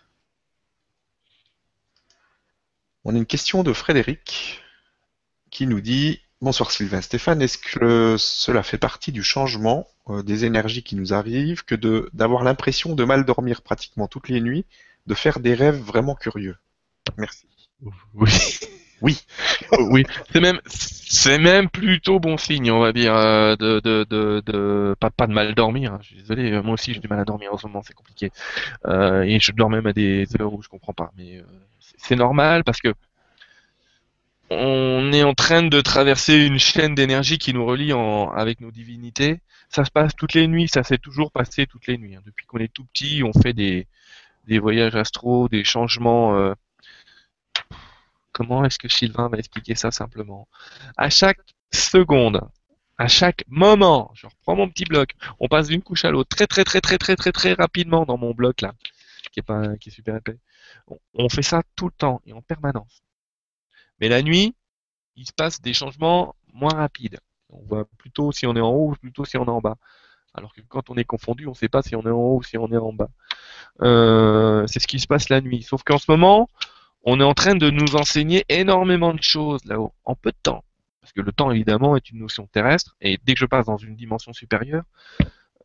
on a une question de Frédéric qui nous dit Bonsoir Sylvain Stéphane, est-ce que cela fait partie du changement euh, des énergies qui nous arrivent que d'avoir l'impression de mal dormir pratiquement toutes les nuits, de faire des rêves vraiment curieux? Merci. Oui. Oui. oui. C'est même, c'est même plutôt bon signe, on va dire, euh, de, de, de, pas, de mal dormir. hein. Je suis désolé, euh, moi aussi j'ai du mal à dormir en ce moment, c'est compliqué. Euh, et je dors même à des heures où je comprends pas. Mais euh, c'est- normal parce que on est en train de traverser une chaîne d'énergie qui nous relie en, avec nos divinités. Ça se passe toutes les nuits, ça s'est toujours passé toutes les nuits. hein. Depuis qu'on est tout petit, on fait des, des voyages astraux, des changements. euh, Comment est-ce que Sylvain va expliquer ça simplement? À chaque seconde, à chaque moment, je reprends mon petit bloc, on passe d'une couche à l'autre très très très très très très très rapidement dans mon bloc là, qui est pas super épais. On, on fait ça tout le temps et en permanence. Mais la nuit, il se passe des changements moins rapides. On voit plutôt si on est en haut ou plutôt si on est en bas. Alors que quand on est confondu, on ne sait pas si on est en haut ou si on est en bas. Euh, c'est ce qui se passe la nuit. Sauf qu'en ce moment, on est en train de nous enseigner énormément de choses là-haut, en peu de temps. Parce que le temps, évidemment, est une notion terrestre, et dès que je passe dans une dimension supérieure,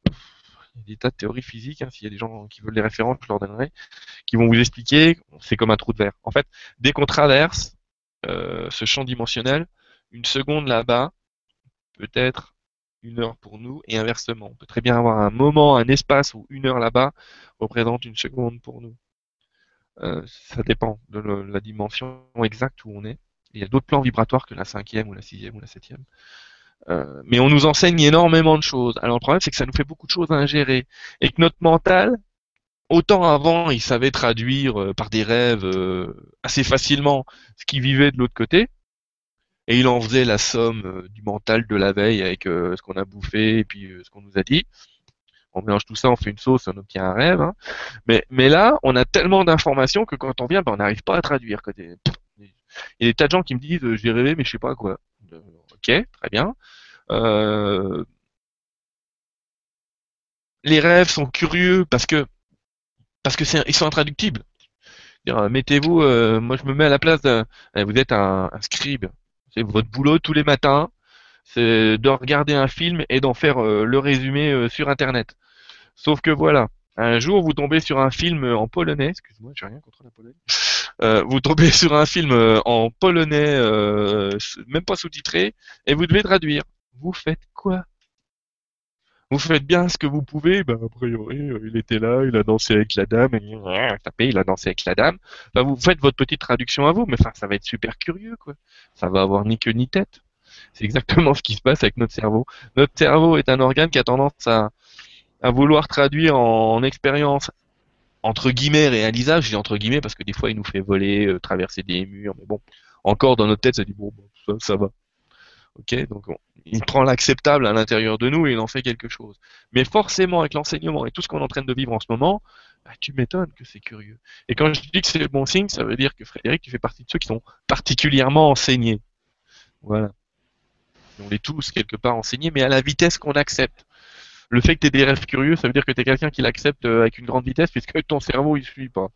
il y a des tas de théories physiques, hein, s'il y a des gens qui veulent les références, je leur donnerai, qui vont vous expliquer, c'est comme un trou de verre. En fait, dès qu'on traverse euh, ce champ dimensionnel, une seconde là-bas peut être une heure pour nous, et inversement. On peut très bien avoir un moment, un espace où une heure là-bas représente une seconde pour nous. Euh, ça dépend de la dimension exacte où on est. Il y a d'autres plans vibratoires que la cinquième ou la sixième ou la septième. Euh, mais on nous enseigne énormément de choses. Alors le problème, c'est que ça nous fait beaucoup de choses à ingérer. Et que notre mental, autant avant, il savait traduire euh, par des rêves assez facilement ce qu'il vivait de l'autre côté, et il en faisait la somme du mental de la veille avec ce qu'on a bouffé et puis ce qu'on nous a dit. On mélange tout ça, on fait une sauce, on obtient un rêve. hein. Mais, là, on a tellement d'informations que quand on vient, ben, on n'arrive pas à traduire. Il y a des tas de gens qui me disent euh, j'ai rêvé, mais je sais pas quoi. Euh, Ok, très bien. Euh, Les rêves sont curieux parce que ils sont intraductibles. Mettez-vous, moi je me mets à la place euh, vous êtes un, un scribe. C'est votre boulot tous les matins, c'est de regarder un film et d'en faire euh, le résumé euh, sur Internet. Sauf que voilà, un jour vous tombez sur un film en polonais, excuse-moi, j'ai rien contre la Pologne. Euh, vous tombez <laughs> sur un film euh, en polonais, euh, même pas sous-titré, et vous devez traduire. Vous faites quoi? Vous faites bien ce que vous pouvez. Ben, a priori, euh, il était là, il a dansé avec la dame, et euh, tapé, il a dansé avec la dame. Enfin, vous faites votre petite traduction à vous, mais ça va être super curieux, quoi. Ça va avoir ni queue ni tête. C'est exactement <laughs> ce qui se passe avec notre cerveau. Notre cerveau est un organe qui a tendance à, à vouloir traduire en, en expérience entre guillemets réalisable. Je dis entre guillemets parce que des fois il nous fait voler, euh, traverser des murs, mais bon, encore dans notre tête ça dit bon, bon, ça, ça va. Ok, donc on- il prend l'acceptable à l'intérieur de nous et il en fait quelque chose. Mais forcément avec l'enseignement et tout ce qu'on est en train de vivre en ce moment, bah, tu m'étonnes que c'est curieux. Et quand je dis que c'est le bon signe, ça veut dire que Frédéric, tu fais partie de ceux qui sont particulièrement enseignés. Voilà. On est tous quelque part enseignés, mais à la vitesse qu'on accepte. Le fait que tu aies des rêves curieux, ça veut dire que tu es quelqu'un qui l'accepte euh, avec une grande vitesse, puisque ton cerveau il suit pas.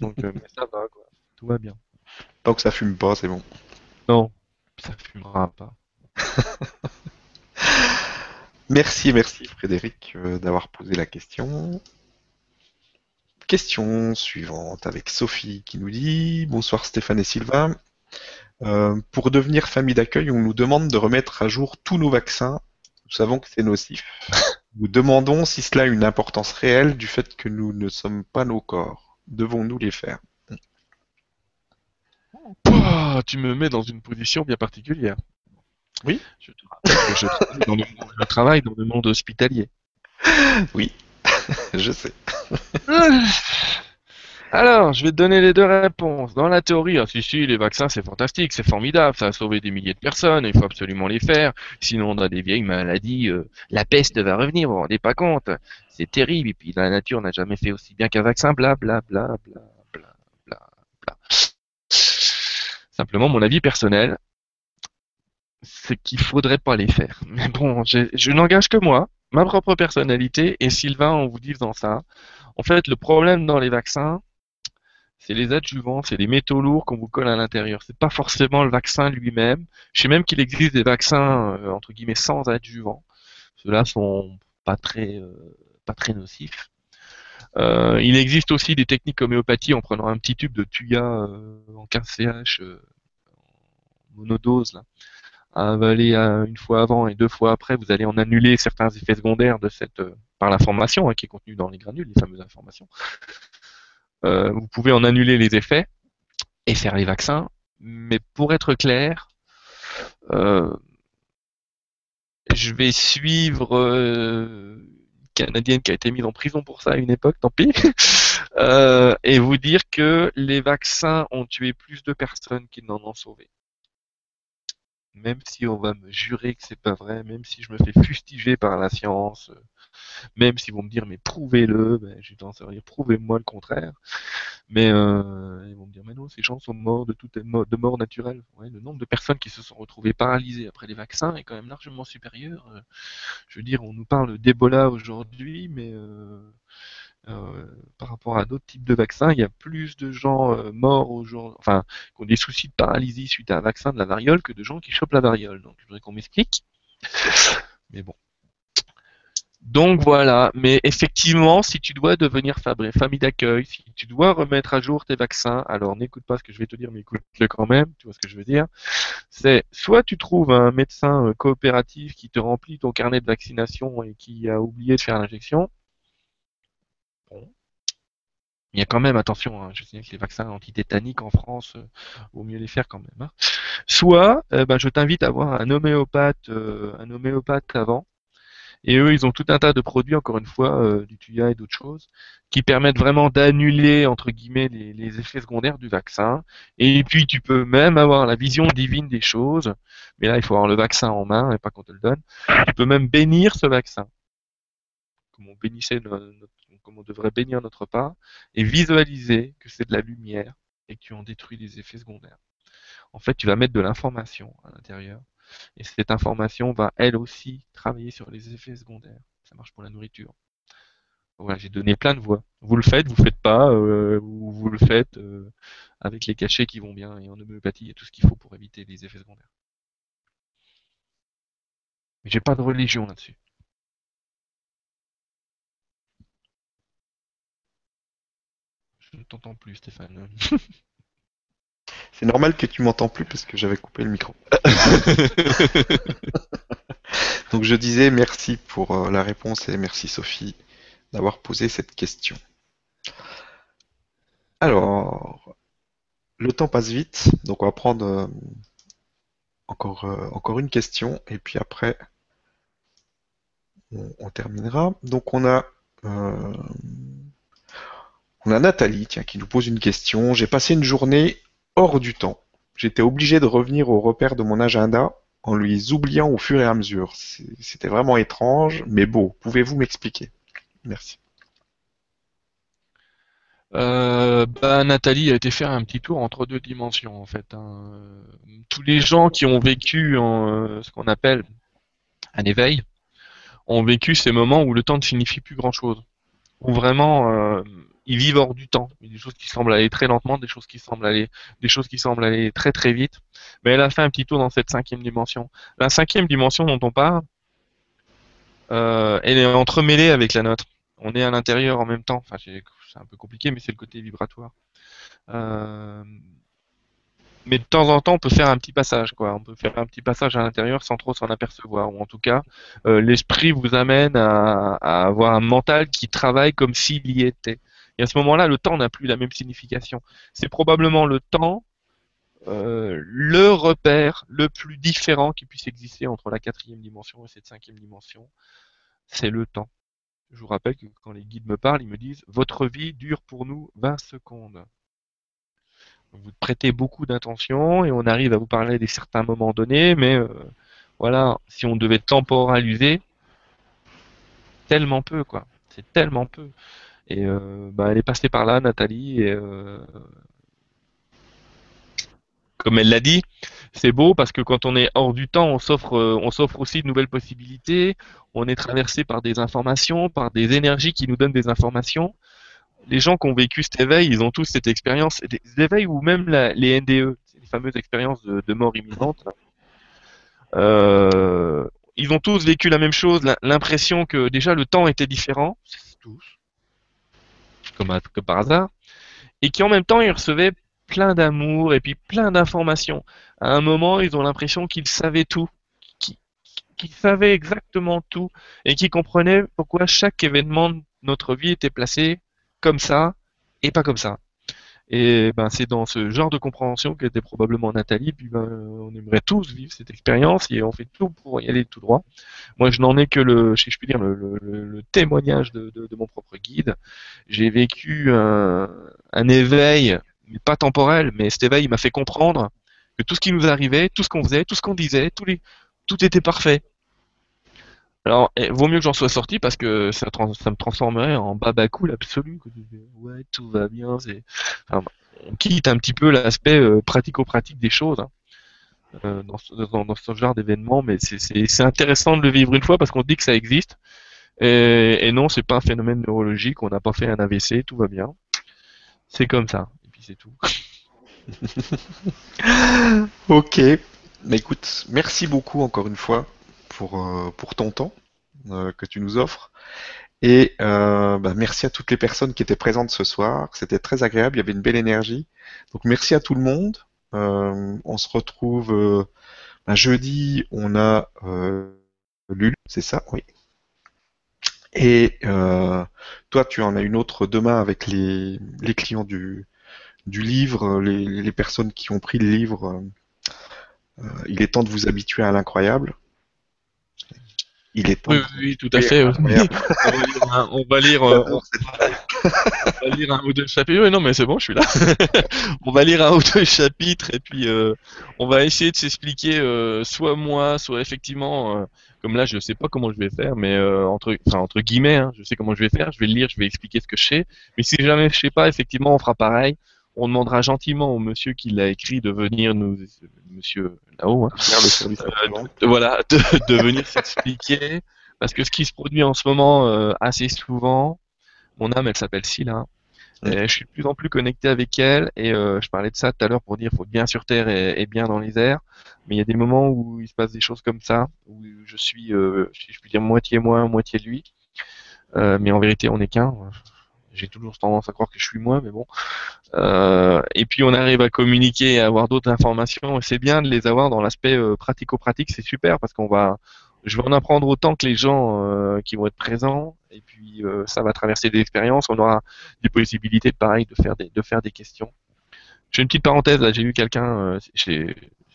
Donc euh, mais <laughs> ça va quoi. Tout va bien. Tant que ça fume pas, c'est bon. Non, ça fumera pas. <laughs> Merci, merci Frédéric euh, d'avoir posé la question. Question suivante avec Sophie qui nous dit Bonsoir Stéphane et Sylvain. Euh, pour devenir famille d'accueil, on nous demande de remettre à jour tous nos vaccins. Nous savons que c'est nocif. <laughs> Nous demandons si cela a une importance réelle du fait que nous ne sommes pas nos corps. Devons-nous les faire? Tu me mets dans une position bien particulière. Oui. Je te rappelle que je travaille dans le, je travaille dans le monde hospitalier. <laughs> Je sais. <laughs> Alors, je vais te donner les deux réponses. Dans la théorie, ah, si, si, les vaccins, c'est fantastique, c'est formidable, ça a sauvé des milliers de personnes, il faut absolument les faire. Sinon, on a des vieilles maladies, euh, la peste va revenir, vous vous rendez pas compte. C'est terrible, et puis la nature n'a jamais fait aussi bien qu'un vaccin, bla bla bla bla bla bla bla. Simplement, mon avis personnel, c'est qu'il faudrait pas les faire. <laughs> Mais bon, je, n'engage que moi, ma propre personnalité, et Sylvain en vous disant ça. En fait, le problème dans les vaccins, c'est les adjuvants, c'est les métaux lourds qu'on vous colle à l'intérieur. C'est pas forcément le vaccin lui-même. Je sais même qu'il existe des vaccins euh, entre guillemets sans adjuvants. Ceux-là sont pas très euh, pas très nocifs. Euh, il existe aussi des techniques homéopathie en prenant un petit tube de Tuya en 15 CH monodose là, à avaler une fois avant et deux fois après. Vous allez en annuler certains effets secondaires de cette par l'information hein, qui est contenue dans les granules, les fameuses informations. Euh, vous pouvez en annuler les effets et faire les vaccins. Mais pour être clair, euh, je vais suivre euh, une Canadienne qui a été mise en prison pour ça à une époque, tant pis, <laughs> euh, et vous dire que les vaccins ont tué plus de personnes qu'ils n'en ont sauvé. Même si on va me jurer que c'est pas vrai, même si je me fais fustiger par la science, euh, même si vont me dire mais prouvez-le, ben, j'ai tendance à dire prouvez-moi le contraire. Mais euh, ils vont me dire mais non, ces gens sont morts de toute de mort naturelle. Le nombre de personnes qui se sont retrouvées paralysées après les vaccins est quand même largement supérieur. Euh, je veux dire, on nous parle d'Ebola aujourd'hui, mais euh, euh, par rapport à d'autres types de vaccins, il y a plus de gens euh, morts aujourd'hui, enfin, qui ont des soucis de paralysie suite à un vaccin de la variole que de gens qui chopent la variole. Donc, je voudrais qu'on m'explique. Mais bon. Donc voilà, mais effectivement, si tu dois devenir famille d'accueil, si tu dois remettre à jour tes vaccins, alors n'écoute pas ce que je vais te dire, mais écoute-le quand même, tu vois ce que je veux dire. C'est soit tu trouves un médecin euh, coopératif qui te remplit ton carnet de vaccination et qui a oublié de faire l'injection. Il y a quand même, attention, hein, je sais que les vaccins antitétaniques en France, euh, vaut mieux les faire quand même. hein. Soit, euh, ben, je t'invite à voir un homéopathe, euh, un homéopathe avant. Et eux, ils ont tout un tas de produits, encore une fois, euh, du Tuya et d'autres choses, qui permettent vraiment d'annuler, entre guillemets, les, les effets secondaires du vaccin. Et puis, tu peux même avoir la vision divine des choses. Mais là, il faut avoir le vaccin en main et pas qu'on te le donne. Tu peux même bénir ce vaccin. Comme on bénissait, no- notre- comme on devrait bénir notre part. Et visualiser que c'est de la lumière et que tu en détruis les effets secondaires. En fait, tu vas mettre de l'information à l'intérieur. Et cette information va elle aussi travailler sur les effets secondaires. Ça marche pour la nourriture. Voilà, j'ai donné plein de voies. Vous le faites, vous le faites pas, euh, ou vous le faites euh, avec les cachets qui vont bien et en homéopathie, il y tout ce qu'il faut pour éviter les effets secondaires. Mais j'ai pas de religion là-dessus. Je ne t'entends plus, Stéphane. C'est normal que tu m'entends plus parce que j'avais coupé le micro. <laughs> Donc je disais merci pour euh, la réponse et merci Sophie d'avoir posé cette question. Alors, le temps passe vite, donc on va prendre euh, encore, euh, encore une question et puis après on, on terminera. Donc on a, euh, on a Nathalie tiens, qui nous pose une question. J'ai passé une journée hors du temps. J'étais obligé de revenir aux repères de mon agenda en les oubliant au fur et à mesure. C'était vraiment étrange, mais beau. Pouvez-vous m'expliquer? Merci. Euh, bah, Nathalie a été faire un petit tour entre deux dimensions en fait. hein. Tous les gens qui ont vécu euh, ce qu'on appelle un éveil ont vécu ces moments où le temps ne signifie plus grand-chose. Où vraiment euh, ils vivent hors du temps. Des choses qui semblent aller très lentement, des choses qui semblent aller, des choses qui semblent aller très très vite. Mais elle a fait un petit tour dans cette cinquième dimension. La cinquième dimension dont on parle, euh, elle est entremêlée avec la nôtre. On est à l'intérieur en même temps. Enfin, c'est c'est un peu compliqué, mais c'est le côté vibratoire. Euh, mais de temps en temps, on peut faire un petit passage, quoi. On peut faire un petit passage à l'intérieur sans trop s'en apercevoir, ou en tout cas, euh, l'esprit vous amène à, à avoir un mental qui travaille comme s'il y était. Et à ce moment-là, le temps n'a plus la même signification. C'est probablement le temps, euh, le repère le plus différent qui puisse exister entre la quatrième dimension et cette cinquième dimension. C'est le temps. Je vous rappelle que quand les guides me parlent, ils me disent votre vie dure pour nous 20 secondes. Vous prêtez beaucoup d'intention et on arrive à vous parler des certains moments donnés, mais euh, voilà, si on devait temporaliser, tellement peu quoi. C'est tellement peu. Et euh, bah, elle est passée par là, Nathalie, et euh, comme elle l'a dit, c'est beau parce que quand on est hors du temps, on s'offre, euh, on s'offre aussi de nouvelles possibilités. On est traversé par des informations, par des énergies qui nous donnent des informations. Les gens qui ont vécu cet éveil, ils ont tous cette expérience, des éveils ou même les NDE, les fameuses expériences de, mort imminente. Ils ont tous vécu la même chose, l'impression que déjà le temps était différent, tous, comme, comme par hasard, et qui en même temps ils recevaient plein d'amour et puis plein d'informations. À un moment, ils ont l'impression qu'ils savaient tout, qu'ils savaient exactement tout et qu'ils comprenaient pourquoi chaque événement de notre vie était placé comme ça et pas comme ça. Et ben c'est dans ce genre de compréhension qu'était probablement Nathalie. Puis ben, on aimerait tous vivre cette expérience et on fait tout pour y aller tout droit. Moi, je n'en ai que le, si je puis dire, le, témoignage de, mon propre guide. J'ai vécu un, éveil pas temporel, mais cet éveil m'a fait comprendre que tout ce qui nous arrivait, tout ce qu'on faisait, tout ce qu'on disait, tout était parfait. Alors, eh, vaut mieux que j'en sois sorti parce que ça, ça me transformerait en baba cool absolu. Ouais, tout va bien. on quitte un petit peu l'aspect euh, pratico-pratique des choses hein, euh, dans, ce, genre d'événement, mais c'est intéressant de le vivre une fois parce qu'on dit que ça existe. Et, et non, c'est pas un phénomène neurologique. On n'a pas fait un AVC, tout va bien. C'est comme ça c'est tout. <laughs> ok. Mais écoute, merci beaucoup encore une fois pour, euh, pour ton temps euh, que tu nous offres. Et euh, bah, merci à toutes les personnes qui étaient présentes ce soir. C'était très agréable, il y avait une belle énergie. Donc merci à tout le monde. on se retrouve jeudi, on a Lulu, c'est ça? Oui. Et toi, tu en as une autre demain avec les, clients du, livre, les, personnes qui ont pris le livre, il est temps de vous habituer à l'incroyable. Il est temps. Oui, oui tout à fait. <laughs> on va lire, <laughs> un, on va lire un ou deux chapitres. Oui, non, mais c'est bon, je suis là. <laughs> on va lire un ou deux chapitres et puis euh, on va essayer de s'expliquer, euh, soit moi, soit effectivement, euh, comme là, je sais pas comment je vais faire, mais entre, enfin entre guillemets, hein, je sais comment je vais faire. Je vais le lire, je vais expliquer ce que je sais. Mais si jamais je sais pas, effectivement, on fera pareil on demandera gentiment au monsieur qui l'a écrit de venir nous, monsieur là-haut, hein, euh, voilà, de, venir s'expliquer, parce que ce qui se produit en ce moment euh, assez souvent, mon âme, elle s'appelle Scylla. Et je suis de plus en plus connecté avec elle et euh, je parlais de ça tout à l'heure pour dire faut bien sur terre et, bien dans les airs. Mais il y a des moments où il se passe des choses comme ça, où je suis, si je puis dire, moitié moi, moitié lui. mais en vérité, on n'est qu'un j'ai toujours tendance à croire que je suis moi, mais bon. Euh, et puis on arrive à communiquer et à avoir d'autres informations. Et c'est bien de les avoir dans l'aspect euh, pratico-pratique, c'est super parce qu'on va, je vais en apprendre autant que les gens euh, qui vont être présents. Et puis ça va traverser des expériences. On aura des possibilités, pareil, de faire des, de faire des questions. J'ai une petite parenthèse. J'ai eu quelqu'un,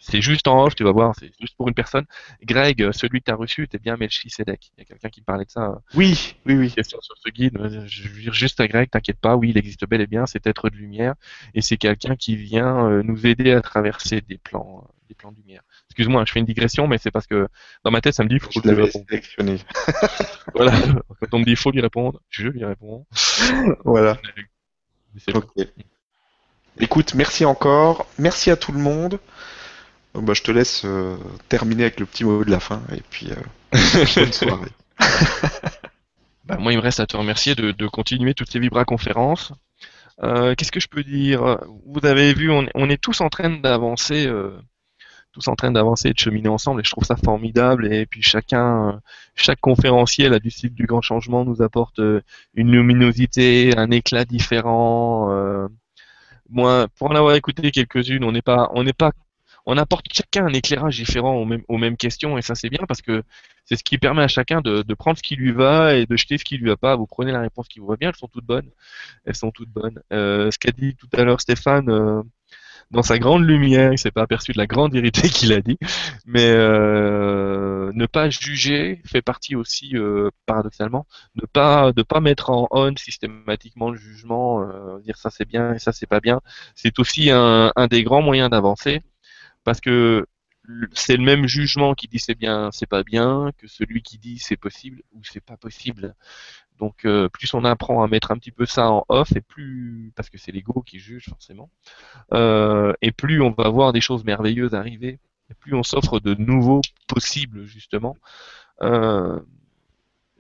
c'est juste en off, tu vas voir, c'est juste pour une personne. Greg, euh, celui que tu as reçu, était bien Melchisedec. Il y a quelqu'un qui parlait de ça. Euh, oui, oui, oui. Sur, ce guide, je veux dire juste à Greg, t'inquiète pas, oui, il existe bel et bien, c'est être de lumière, et c'est quelqu'un qui vient euh, nous aider à traverser des plans, des plans de lumière. Excuse-moi, je fais une digression, mais c'est parce que dans ma tête, ça me dit, faut que je lui sélectionné. <laughs> voilà. Quand on me dit, faut lui répondre, je lui réponds. voilà. Ok. Écoute, merci encore. Merci à tout le monde. Bah, je te laisse euh, terminer avec le petit mot de la fin et puis euh, <laughs> bonne soirée. <laughs> Bah, moi, il me reste à te remercier de, continuer toutes ces Vibra conférences. Euh, qu'est-ce que je peux dire? Vous avez vu, on, est tous en train d'avancer, tous en train d'avancer et de cheminer ensemble, et je trouve ça formidable. Et puis chacun, chaque conférencier là du site du Grand Changement nous apporte une luminosité, un éclat différent. moi, pour en avoir écouté quelques-unes, on n'est pas, on n'est pas on apporte chacun un éclairage différent aux mêmes, questions et ça c'est bien parce que c'est ce qui permet à chacun de, prendre ce qui lui va et de jeter ce qui lui va pas. Vous prenez la réponse qui vous va bien, elles sont toutes bonnes. Elles sont toutes bonnes. Euh, ce qu'a dit tout à l'heure Stéphane, euh, dans sa grande lumière, il s'est pas aperçu de la grande vérité <laughs> qu'il a dit. Mais euh, ne pas juger fait partie aussi, euh, paradoxalement, ne pas mettre en on systématiquement le jugement, dire ça c'est bien et ça c'est pas bien. C'est aussi un des grands moyens d'avancer parce que c'est le même jugement qui dit c'est bien, c'est pas bien, que celui qui dit c'est possible ou c'est pas possible. Donc euh, plus on apprend à mettre un petit peu ça en off, et plus parce que c'est l'ego qui juge forcément, euh, et plus on va voir des choses merveilleuses arriver, et plus on s'offre de nouveaux possibles justement. Euh,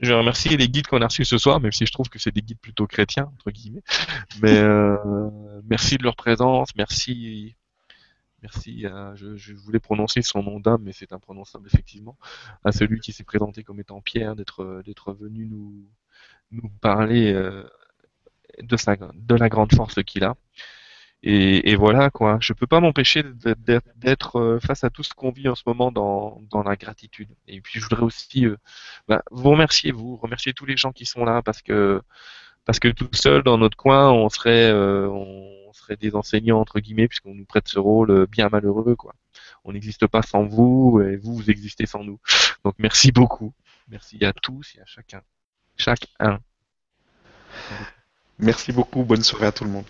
je remercie les guides qu'on a reçus ce soir, même si je trouve que c'est des guides plutôt chrétiens entre guillemets. Mais merci de leur présence, merci Merci à, je, voulais prononcer son nom d'âme, mais c'est imprononçable effectivement, à celui qui s'est présenté comme étant Pierre, d'être d'être venu nous nous parler euh, de sa de la grande force qu'il a. Et, voilà quoi. Je peux pas m'empêcher d'être euh, face à tout ce qu'on vit en ce moment dans, dans la gratitude. Et puis je voudrais aussi euh, bah, vous remercier, vous remercier tous les gens qui sont là parce que parce que tout seul dans notre coin, on serait des enseignants entre guillemets puisqu'on nous prête ce rôle euh, bien malheureux quoi. On n'existe pas sans vous et vous vous existez sans nous. Donc merci beaucoup. Merci à tous et à chacun. Chacun. Merci beaucoup. Bonne soirée à tout le monde.